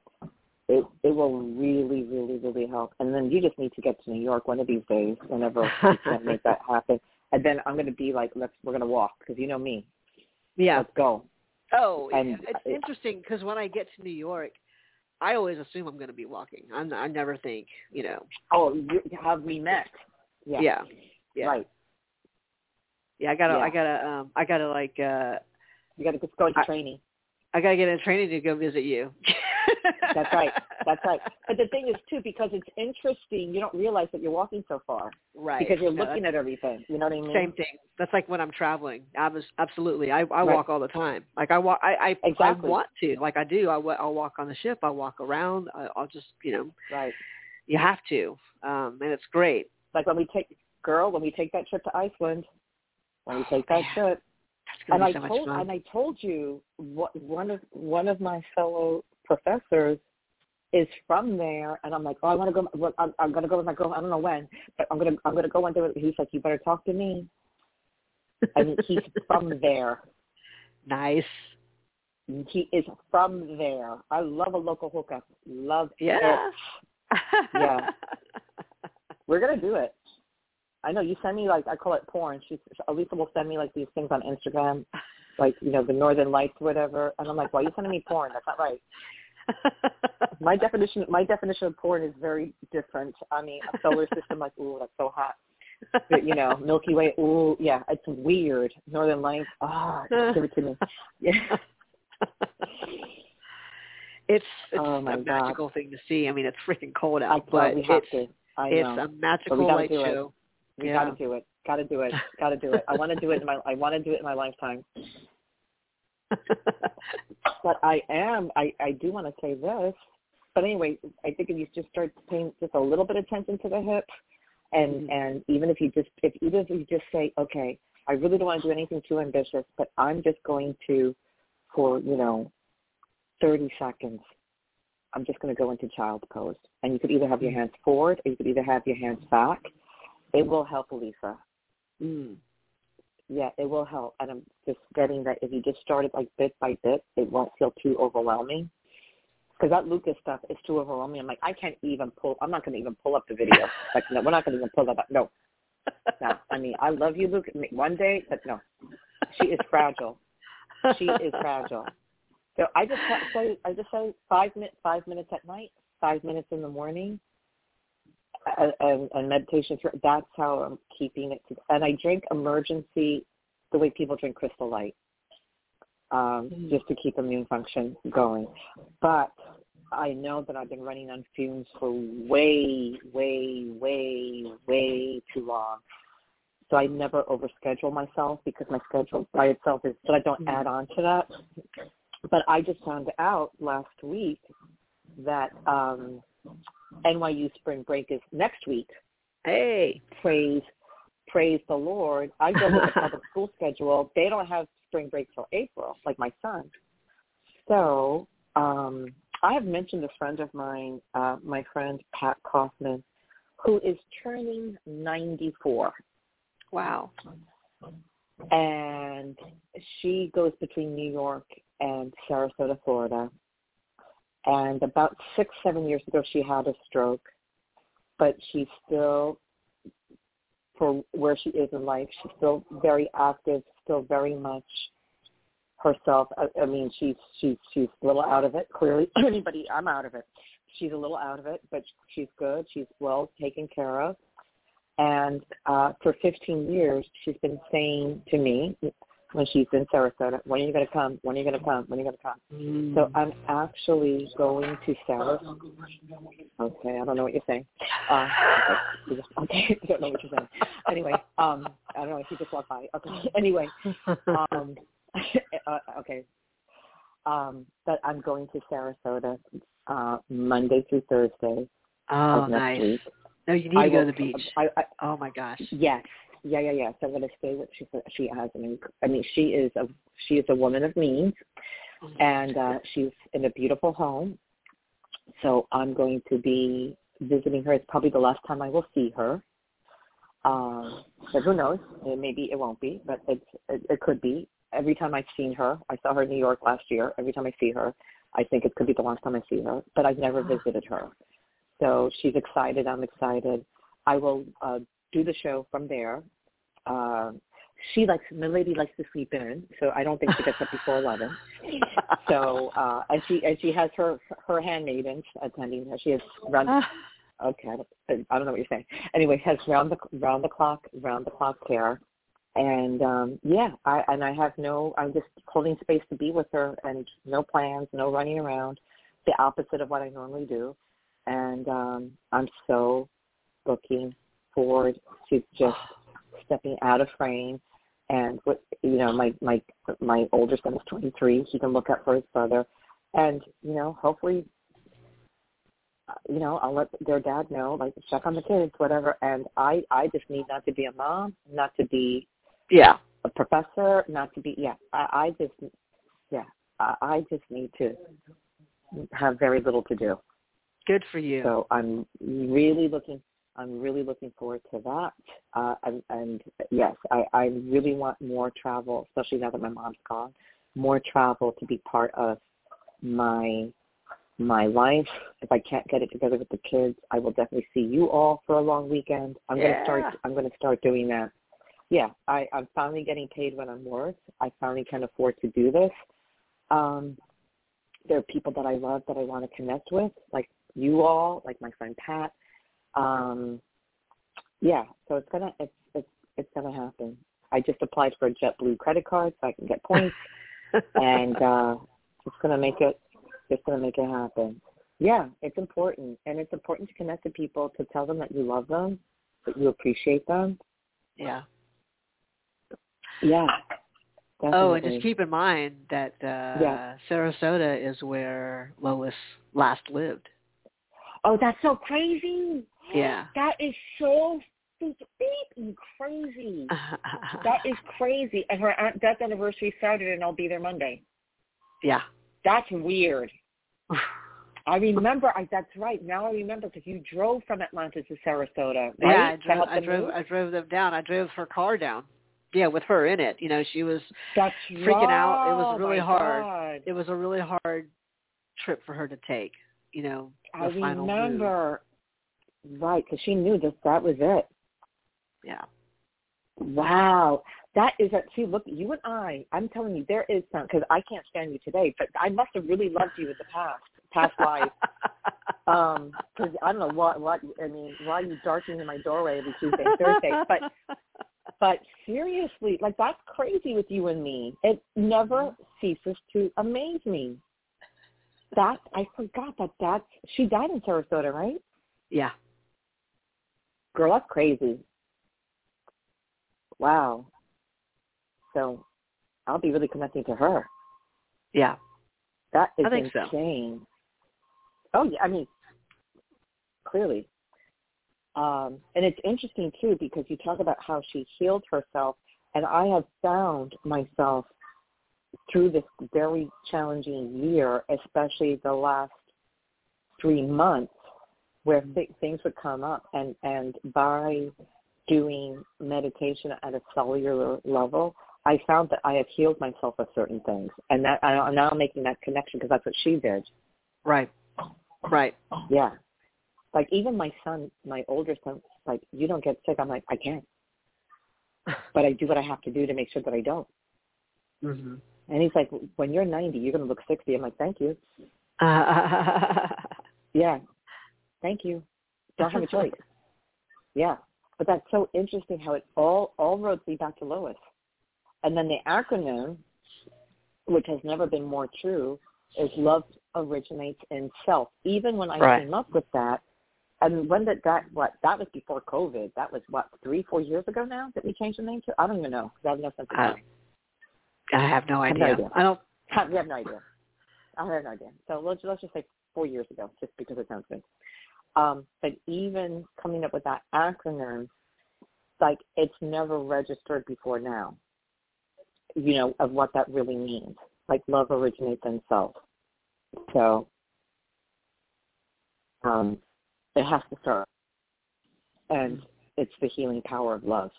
A: it it will really, really, really help. And then you just need to get to New York one of these days, whenever [LAUGHS] you can make that happen. And then I'm going to be like, let's we're going to walk because you know me.
B: Yeah.
A: Let's go.
B: Oh,
A: And
B: it's
A: it-
B: interesting because when I get to New York, I always assume I'm going to be walking. I'm, I never think, you know.
A: Oh, you, have we met? Yeah.
B: Yeah. Yeah.
A: Right.
B: Yeah. I gotta.
A: Yeah.
B: I gotta. Um. I gotta like. uh
A: You got to just go into
B: I-
A: training.
B: I gotta get in training to go visit you. [LAUGHS]
A: That's right. That's right. But the thing is too, because it's interesting, you don't realize that you're walking so far
B: right.
A: because you're
B: No,
A: looking at everything. You know what I mean?
B: Same thing. That's like when I'm traveling. I was absolutely. I I
A: Right.
B: walk all the time. Like I walk. I I,
A: Exactly.
B: I want to. Like I do. I wa- I'll walk on the ship. I'll walk around. I, I'll just you know.
A: Right.
B: You have to. Um. And it's great.
A: Like when we take girl, when we take that trip to Iceland, when we take that
B: Yeah.
A: trip, and I
B: so
A: told and I told you what one of one of my fellow professors is from there, and I'm like, oh, I want to go. well, I'm, I'm going to go with my girl. I don't know when, but I'm gonna I'm gonna go one day. it. He's like, you better talk to me. And he's [LAUGHS] from there.
B: nice.
A: He is from there. I love a local hookup. Love
B: Yeah.
A: it. Yeah. [LAUGHS] We're gonna do it. I know you send me like I call it porn. She's Alyssa will send me like these things on Instagram, like you know the Northern Lights, or whatever. And I'm like, why are you sending me porn? That's not right. [LAUGHS] My definition, my definition of porn is very different. I mean, a solar system, like, ooh, that's so hot. But, you know, Milky Way, ooh, yeah, it's weird. Northern Lights, ah, just give it to me. Yeah. [LAUGHS]
B: it's it's
A: Oh,
B: a
A: God.
B: magical thing to see. I mean, it's freaking cold out,
A: thought
B: but
A: we have
B: it's
A: to. I
B: it's
A: know.
B: a magical light show.
A: We
B: Yeah.
A: got to do it. Got to do it. Got to do it. I want to do it in my. I want to do it in my lifetime. [LAUGHS] But I am. I I do want to say this. But anyway, I think if you just start paying just a little bit of attention to the hip, and
B: Mhm.
A: and even if you just if even if you just say, okay, I really don't want to do anything too ambitious, but I'm just going to, for you know, thirty seconds, I'm just going to go into child pose, and you could either have your hands forward or you could either have your hands back. It will help, Lisa.
B: mm.
A: Yeah, it will help. And I'm just getting that if you just start it like bit by bit, it won't feel too overwhelming. Because that Lucas stuff is too overwhelming. I'm like, I can't even pull. I'm not going to even pull up the video. [LAUGHS] like, no, we're not going to even pull that up. No, no. I mean, I love you, Lucas. One day, but no, she is fragile. She is fragile. So I just say, I just say five minutes, five minutes at night, five minutes in the morning, and, and, meditation. That's how I'm keeping it. To, and I drink Emergen-C the way people drink Crystal Light, um,
B: Mm.
A: just to keep immune function going. But I know that I've been running on fumes for way, way, way, way too long. So I never overschedule myself because my schedule by itself is, but I don't
B: Mhm.
A: add on to that. But I just found out last week that um, NYU spring break is next week.
B: Hey.
A: Praise, praise the Lord. I go with the [LAUGHS] public school schedule. They don't have spring break till April, like my son. So um, I have mentioned a friend of mine, uh, my friend Pat Kaufman, who is turning 94
B: Wow.
A: and she goes between New York and Sarasota, Florida. And about six, seven years ago, she had a stroke, but she's still, for where she is in life, she's still very active, still very much herself. I, I mean, she's she's she's a little out of it. Clearly, [CLEARS THROAT] anybody, I'm out of it. She's a little out of it, but she's good. She's well taken care of. And uh, for 15 years, she's been saying to me when she's in Sarasota, when are you going to come? When are you going to come? When are you going to come?
B: Mm.
A: So I'm actually going to Sarasota. Okay, I don't know what you're saying. Uh, okay, [LAUGHS] okay, I don't know what you're saying. Anyway, um, I don't know if you just walked by. Okay, [LAUGHS] anyway, um, [LAUGHS] uh, okay. Um, but I'm going to Sarasota uh, Monday through Thursday
B: oh, nice.
A: week.
B: No, you need
A: I
B: to go
A: will,
B: to the beach.
A: I, I,
B: oh my gosh.
A: Yes. Yeah, yeah, yeah. So I'm going to stay with she. She has an. I mean, she is a she is a woman of means,
B: Mm-hmm.
A: and uh, she's in a beautiful home. So I'm going to be visiting her. It's probably the last time I will see her. Um, but who knows? Maybe it won't be, but it's, it, it could be. Every time I've seen her, I saw her in New York last year. Every time I see her, I think it could be the last time I see her. But I've never visited her. So she's excited. I'm excited. I will uh, do the show from there. Uh, she likes my lady likes to sleep in, so I don't think she gets up before eleven. [LAUGHS] So uh, and she and she has her her handmaidens attending her. She has run. Okay, I don't, I don't know what you're saying. Anyway, has round the round the clock round the clock care, and um yeah, I and I have no. I'm just holding space to be with her, and no plans, no running around. The opposite of what I normally do, and um I'm so looking forward to just stepping out of frame and what you know my my my older son is 23 he can look up for his brother and you know hopefully you know i'll let their dad know like check on the kids whatever and i i just need not to be a mom not to be
B: Yeah.
A: a professor not to be yeah i i just yeah i, I just need to have very little to do
B: Good for you.
A: so I'm really looking. I'm really looking forward to that. Uh, and, and yes, I, I really want more travel, especially now that my mom's gone. More travel to be part of my my life. If I can't get it together with the kids, I will definitely see you all for a long weekend. I'm going to start. I'm going to start doing that. Yeah, I, I'm finally getting paid when I'm worth. I finally can afford to do this. Um, there are people that I love that I want to connect with, like you all, like my friend Pat. Um, yeah, so it's gonna it's it's it's gonna happen. I just applied for a JetBlue credit card so I can get points, [LAUGHS] and uh, it's gonna make it it's gonna make it happen. Yeah, it's important, and it's important to connect to people to tell them that you love them, that you appreciate them.
B: yeah.
A: Yeah.
B: Oh, and just keep in mind that uh
A: Yeah.
B: Sarasota is where Lois last lived.
A: Oh, that's so crazy.
B: Yeah.
A: That is so freaking crazy. [LAUGHS] That is crazy. And her aunt death anniversary Saturday, and I'll be there Monday.
B: yeah.
A: That's weird. [LAUGHS] I remember. I, that's right. Now I remember because you drove from Atlanta to Sarasota, right?
B: Yeah, I drove I drove? I drove them down. I drove her car down. Yeah, with her in it. You know, she was
A: That's
B: freaking out. It was
A: oh,
B: really
A: Oh, my
B: hard.
A: God.
B: it was a really hard trip for her to take, you know,
A: I
B: final move.
A: Right, because she knew just that was it.
B: Yeah.
A: Wow. That is a see. Look, you and I. I'm telling you, there is some because I can't stand you today, but I must have really loved you in the past, past life. [LAUGHS] Um, because I don't know what what I mean. Why are you darting in my doorway every Tuesday and Thursday? But but seriously, like that's crazy with you and me. It never ceases to amaze me. That I forgot that that's she died in Sarasota, right?
B: yeah.
A: Girl, that's crazy. Wow. So I'll be really connecting to her.
B: Yeah.
A: That is
B: I think so.
A: insane. Oh yeah, I mean, clearly. Um, and it's interesting too because you talk about how she healed herself, and I have found myself through this very challenging year, especially the last three months, where th- things would come up, and and by doing meditation at a cellular level, I found that I have healed myself of certain things, and that I, I'm now making that connection because that's what she did.
B: Right. Right.
A: Yeah. Like even my son, my older son, like, you don't get sick. I'm like, I can't. [LAUGHS] But I do what I have to do to make sure that I don't.
B: Mhm.
A: And he's like, when you're 90, you're going to look 60. I'm like, thank you. Uh, [LAUGHS] Yeah. Thank you. [LAUGHS] Don't have a choice. Yeah. But that's so interesting how it all, all roads lead back to Lois. And then the acronym, which has never been more true, is love originates in self. Even when I
B: Right.
A: came up with that, and when did that, what, that was before COVID. That was, what, three, four years ago now that we changed the name to? I don't even know. 'cause I have no sense of
B: I-
A: time.
B: I have no
A: I have
B: idea.
A: no idea.
B: I don't
A: Ha- [LAUGHS] We have no idea. I have no idea. So let's let's just say four years ago, just because it sounds good. Um, but even coming up with that acronym, like it's never registered before now. You know of what that really means. Like love originates in self. So um, it has to start, and it's the healing power of love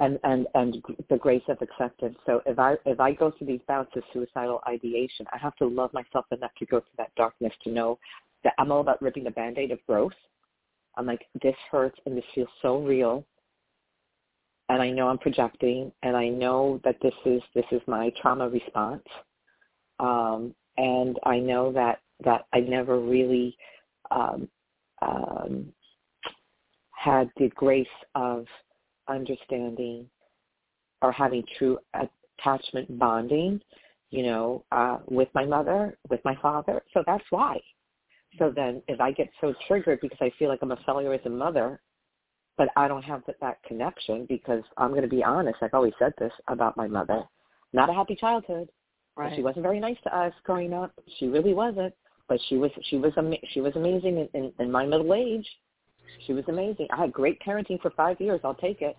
A: and and and the grace of acceptance. So if I if I go through these bouts of suicidal ideation, I have to love myself enough to go through that darkness to know that I'm all about ripping the band-aid of growth. I'm like, this hurts and this feels so real. And I know I'm projecting and I know that this is this is my trauma response. Um, and I know that that I never really um, um, had the grace of understanding or having true attachment bonding, you know, uh, with my mother, with my father. So that's why. So then if I get so triggered because I feel like I'm a failure as a mother, but I don't have that, that connection because I'm going to be honest, I've always said this about my mother. Not a happy childhood.
B: Right.
A: She wasn't very nice to us growing up. She really wasn't. But she was she was ama- she was amazing in, in, in my middle age. She was amazing. I had great parenting for five years. I'll take it.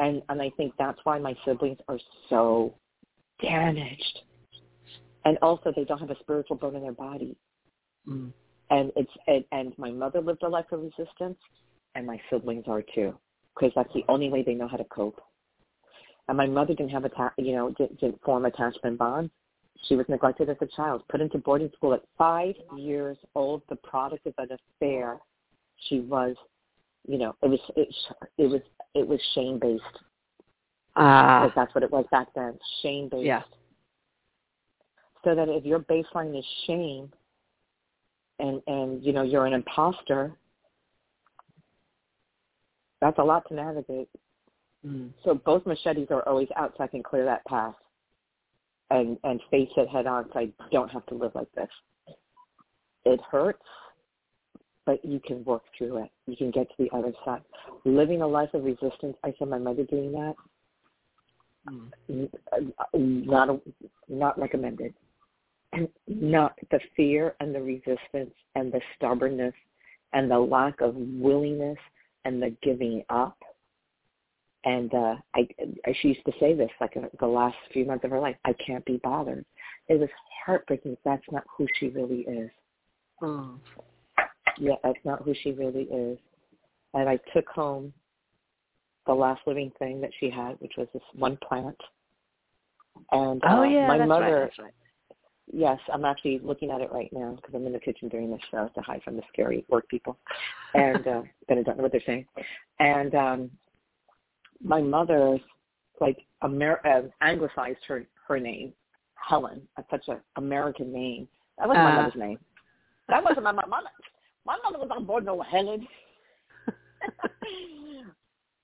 A: And and I think that's why my siblings are so damaged. And also, they don't have a spiritual bone in their body.
B: Mm.
A: And it's and, and my mother lived a life of resistance, and my siblings are too, because that's the only way they know how to cope. And my mother didn't have a ta- you know didn't, didn't form attachment bonds. She was neglected as a child, put into boarding school at five years old, the product of an affair. She was, you know, it was it, it was it was shame based.
B: Ah.
A: Because that's what it was back then, shame based.
B: Yeah.
A: So that if your baseline is shame, and and you know you're an imposter, that's a lot to navigate.
B: Mm.
A: So both machetes are always out so I can clear that path and and face it head on so I don't have to live like this. It hurts, but you can work through it. You can get to the other side. Living a life of resistance, I saw my mother doing that.
B: Mm.
A: Not a, not recommended. And not the fear and the resistance and the stubbornness and the lack of willingness and the giving up and uh I, I she used to say this like in the last few months of her life i can't be bothered it was heartbreaking that's not who she really is
B: Mm.
A: yeah that's not who she really is and i took home the last living thing that she had which was this one plant and
B: Oh
A: uh,
B: yeah,
A: my mother
B: right. That's right.
A: Yes, I'm actually looking at it right now because I'm in the kitchen doing this show to hide from the scary work people, and uh, [LAUGHS] that I don't know what they're saying. And um, my mother's like Amer- uh, anglicized her her name, Helen. That's such an American name. That wasn't my
B: Uh.
A: mother's name. That wasn't my mother. My, my mother was not born no Helen. [LAUGHS]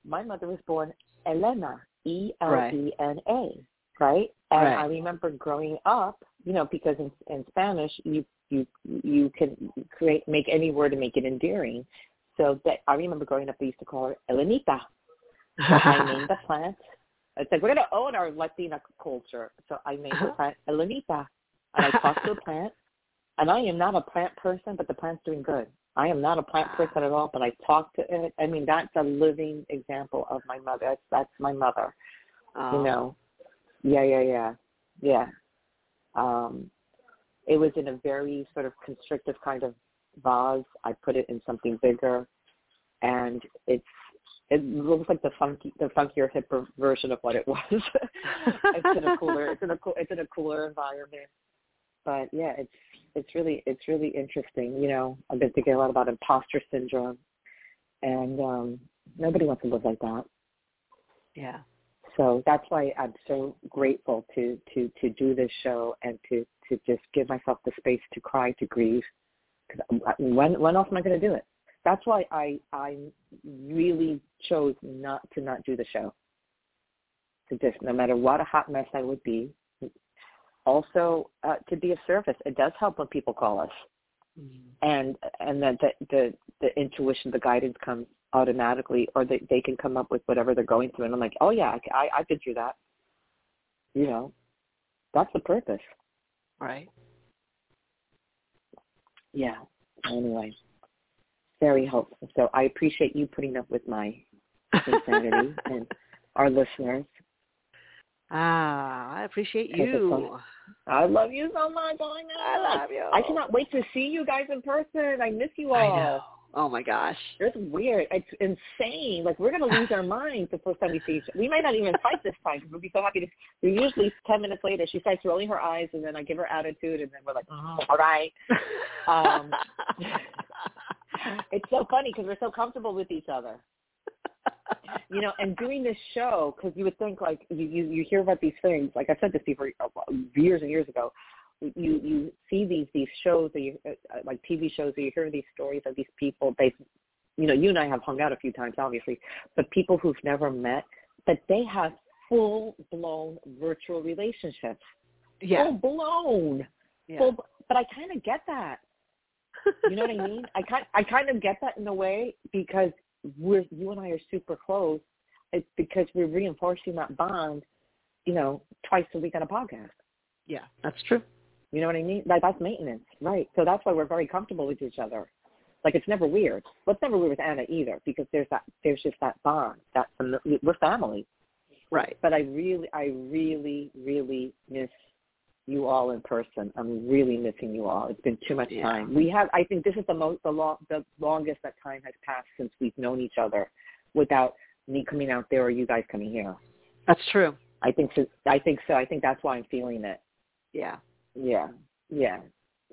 A: my mother was born Elena, E L E N A, right? And
B: Right.
A: I remember growing up, you know, because in, in Spanish you you you can create make any word and make it endearing. So that I remember growing up, they used to call her Elenita. So I named the [LAUGHS] plant. It's like we're gonna own our Latina culture. So I named the uh-huh. plant Elenita, and I talked to the plant. And I am not a plant person, but the plant's doing good. I am not a plant person at all, but I talk to it. I mean, that's a living example of my mother. That's that's my mother.
B: Oh.
A: You know. Yeah, yeah, yeah, yeah. Um, it was in a very sort of constrictive kind of vase. I put it in something bigger, and it's it looks like the funky, the funkier, hipper version of what it was. [LAUGHS] it's in a cooler, it's in a cool, it's in a cooler environment. But yeah, it's it's really it's really interesting. You know, I've been thinking a lot about imposter syndrome, and um, nobody wants to live like that.
B: Yeah.
A: So that's why I'm so grateful to to to do this show and to to just give myself the space to cry, to grieve. Because when when else am I going to do it? That's why I I really chose not to not do the show. To just no matter what a hot mess I would be. Also, uh, to be of service. It does help when people call us,
B: Mm.
A: and and that the the the intuition, the guidance comes automatically, or they they can come up with whatever they're going through, and I'm like, oh yeah, I I been through that. You know, that's the purpose.
B: Right.
A: Yeah. Anyway, very helpful. So I appreciate you putting up with my insanity [LAUGHS] and our listeners.
B: Ah, I appreciate you.
A: I love you so much.
B: I love you.
A: I cannot wait to see you guys in person. I miss you all.
B: Oh my gosh.
A: It's weird. It's insane. Like we're gonna lose our minds the first time we see each other. We might not even fight this time because we'll be so happy to. We usually ten minutes later she starts rolling her eyes and then I give her attitude and then we're like, oh, all right. Um, [LAUGHS] it's so funny because we're so comfortable with each other. You know, and doing this show because you would think like you, you you hear about these things. Like I said this before years and years ago you you see these these shows or you uh, uh, like TV shows or you hear these stories of these people they you know you and I have hung out a few times obviously but people who've never met but they have full blown virtual relationships.
B: Yeah.
A: Full blown
B: yeah.
A: full but I kind of get that. You know what I mean? I kind I kind of get that in a way because we're you and I are super close. It's because we're reinforcing that bond you know twice a week on a podcast.
B: Yeah that's true
A: you know what I mean? Like that's maintenance, right? So that's why we're very comfortable with each other. Like it's never weird. Well, it's never weird with Anna either because there's that there's just that bond. That we're family,
B: right?
A: But I really, I really, really miss you all in person. I'm really missing you all. It's been too much
B: yeah.
A: time. We have. I think this is the most the long the longest that time has passed since we've known each other, without me coming out there or you guys coming here.
B: That's true.
A: I think so. I think so. I think that's why I'm feeling it.
B: Yeah.
A: Yeah, yeah,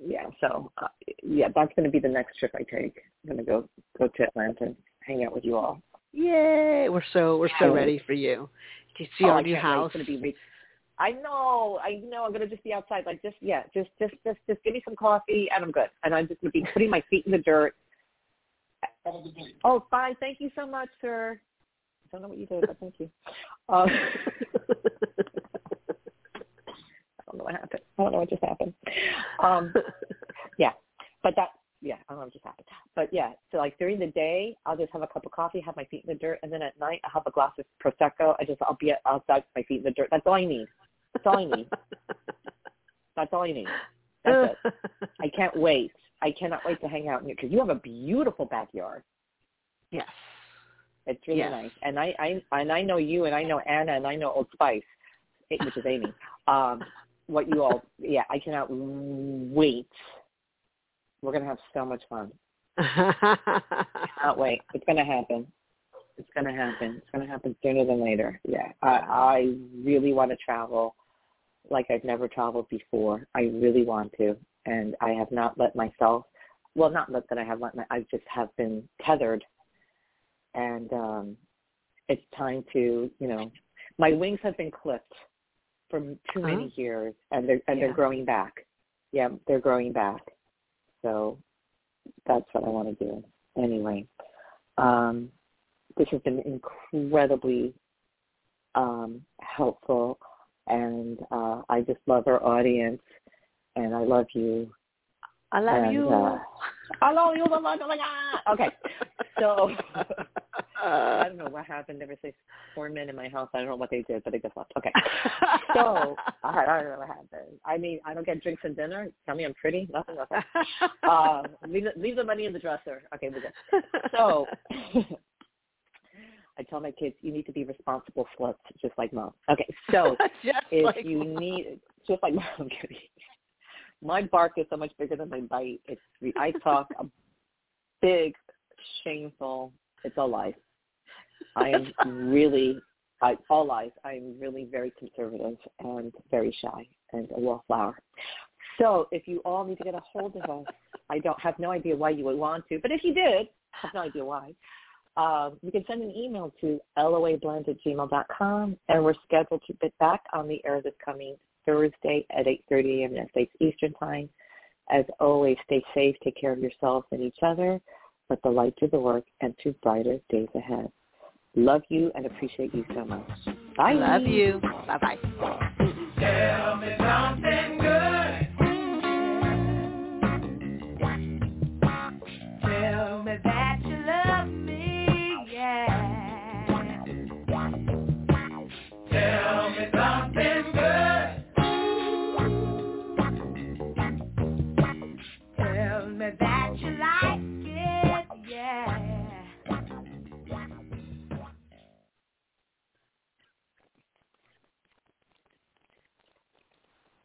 A: yeah. So uh, yeah, that's going to be the next trip I take. I'm going to go go to Atlanta, hang out with you all.
B: Yay! We're so we're so ready for you to see
A: oh,
B: our
A: I
B: new house.
A: It's going to be. I know, I know. I'm gonna just be outside, like just yeah, just just just just give me some coffee and I'm good. And I'm just gonna be putting my feet in the dirt. Oh, fine. Thank you so much, sir. I don't know what you did, but thank you. Um, [LAUGHS] don't know what happened. I don't know what just happened. Um, [LAUGHS] yeah, but that yeah, I don't know what just happened. But yeah, so like during the day, I'll just have a cup of coffee, have my feet in the dirt, and then at night I'll have a glass of prosecco. I just I'll be outside my feet in the dirt. That's all I need. That's all I need. [LAUGHS] That's all I need. That's it. [LAUGHS] I can't wait. I cannot wait to hang out in because you have a beautiful backyard.
B: Yes.
A: It's really
B: yes.
A: nice, and I, I and I know you, and I know Anna, and I know Old Spice, which is Amy. Um, what you all, yeah, I cannot wait. We're going to have so much fun. Can't [LAUGHS] wait. It's going to happen. It's going to happen. It's going to happen sooner than later. Yeah. I, I really want to travel like I've never traveled before. I really want to. And I have not let myself, well, not let that I have let my, I just have been tethered. And um, it's time to, you know, my wings have been clipped for too many uh-huh. years, and they're and yeah. they're growing back. Yeah, they're growing back. So that's what I want to do. Anyway, um, this has been incredibly um, helpful, and uh, I just love our audience, and I love you.
B: I love
A: and,
B: you.
A: Uh, [LAUGHS] I love you. Oh my God. Okay, [LAUGHS] so I don't know what happened. There was like four men in my house. I don't know what they did, but they just left. Okay. [LAUGHS] so I don't know what happened. I mean, I don't get drinks and dinner. Tell me I'm pretty. Nothing. Nothing. [LAUGHS] um, leave the, leave the money in the dresser. Okay, we're good. So. [LAUGHS] I tell my kids, you need to be responsible sluts, just like mom. Okay, so if
B: like
A: you
B: mom.
A: need, just like mom. My bark is so much bigger than my bite. It's I talk a big, shameful. It's a life. I am really, I, all lies, I'm really very conservative and very shy and a wallflower. So if you all need to get a hold of us, I don't have no idea why you would want to, but if you did, I have no idea why. Um, you can send an email to loablend at gmail.com, and we're scheduled to be back on the air this coming Thursday at 8.30 a.m. United States Eastern Time. As always, stay safe, take care of yourselves and each other. Let the light do the work, and to brighter days ahead. Love you and appreciate you so much. Bye.
B: Love you.
A: Bye-bye.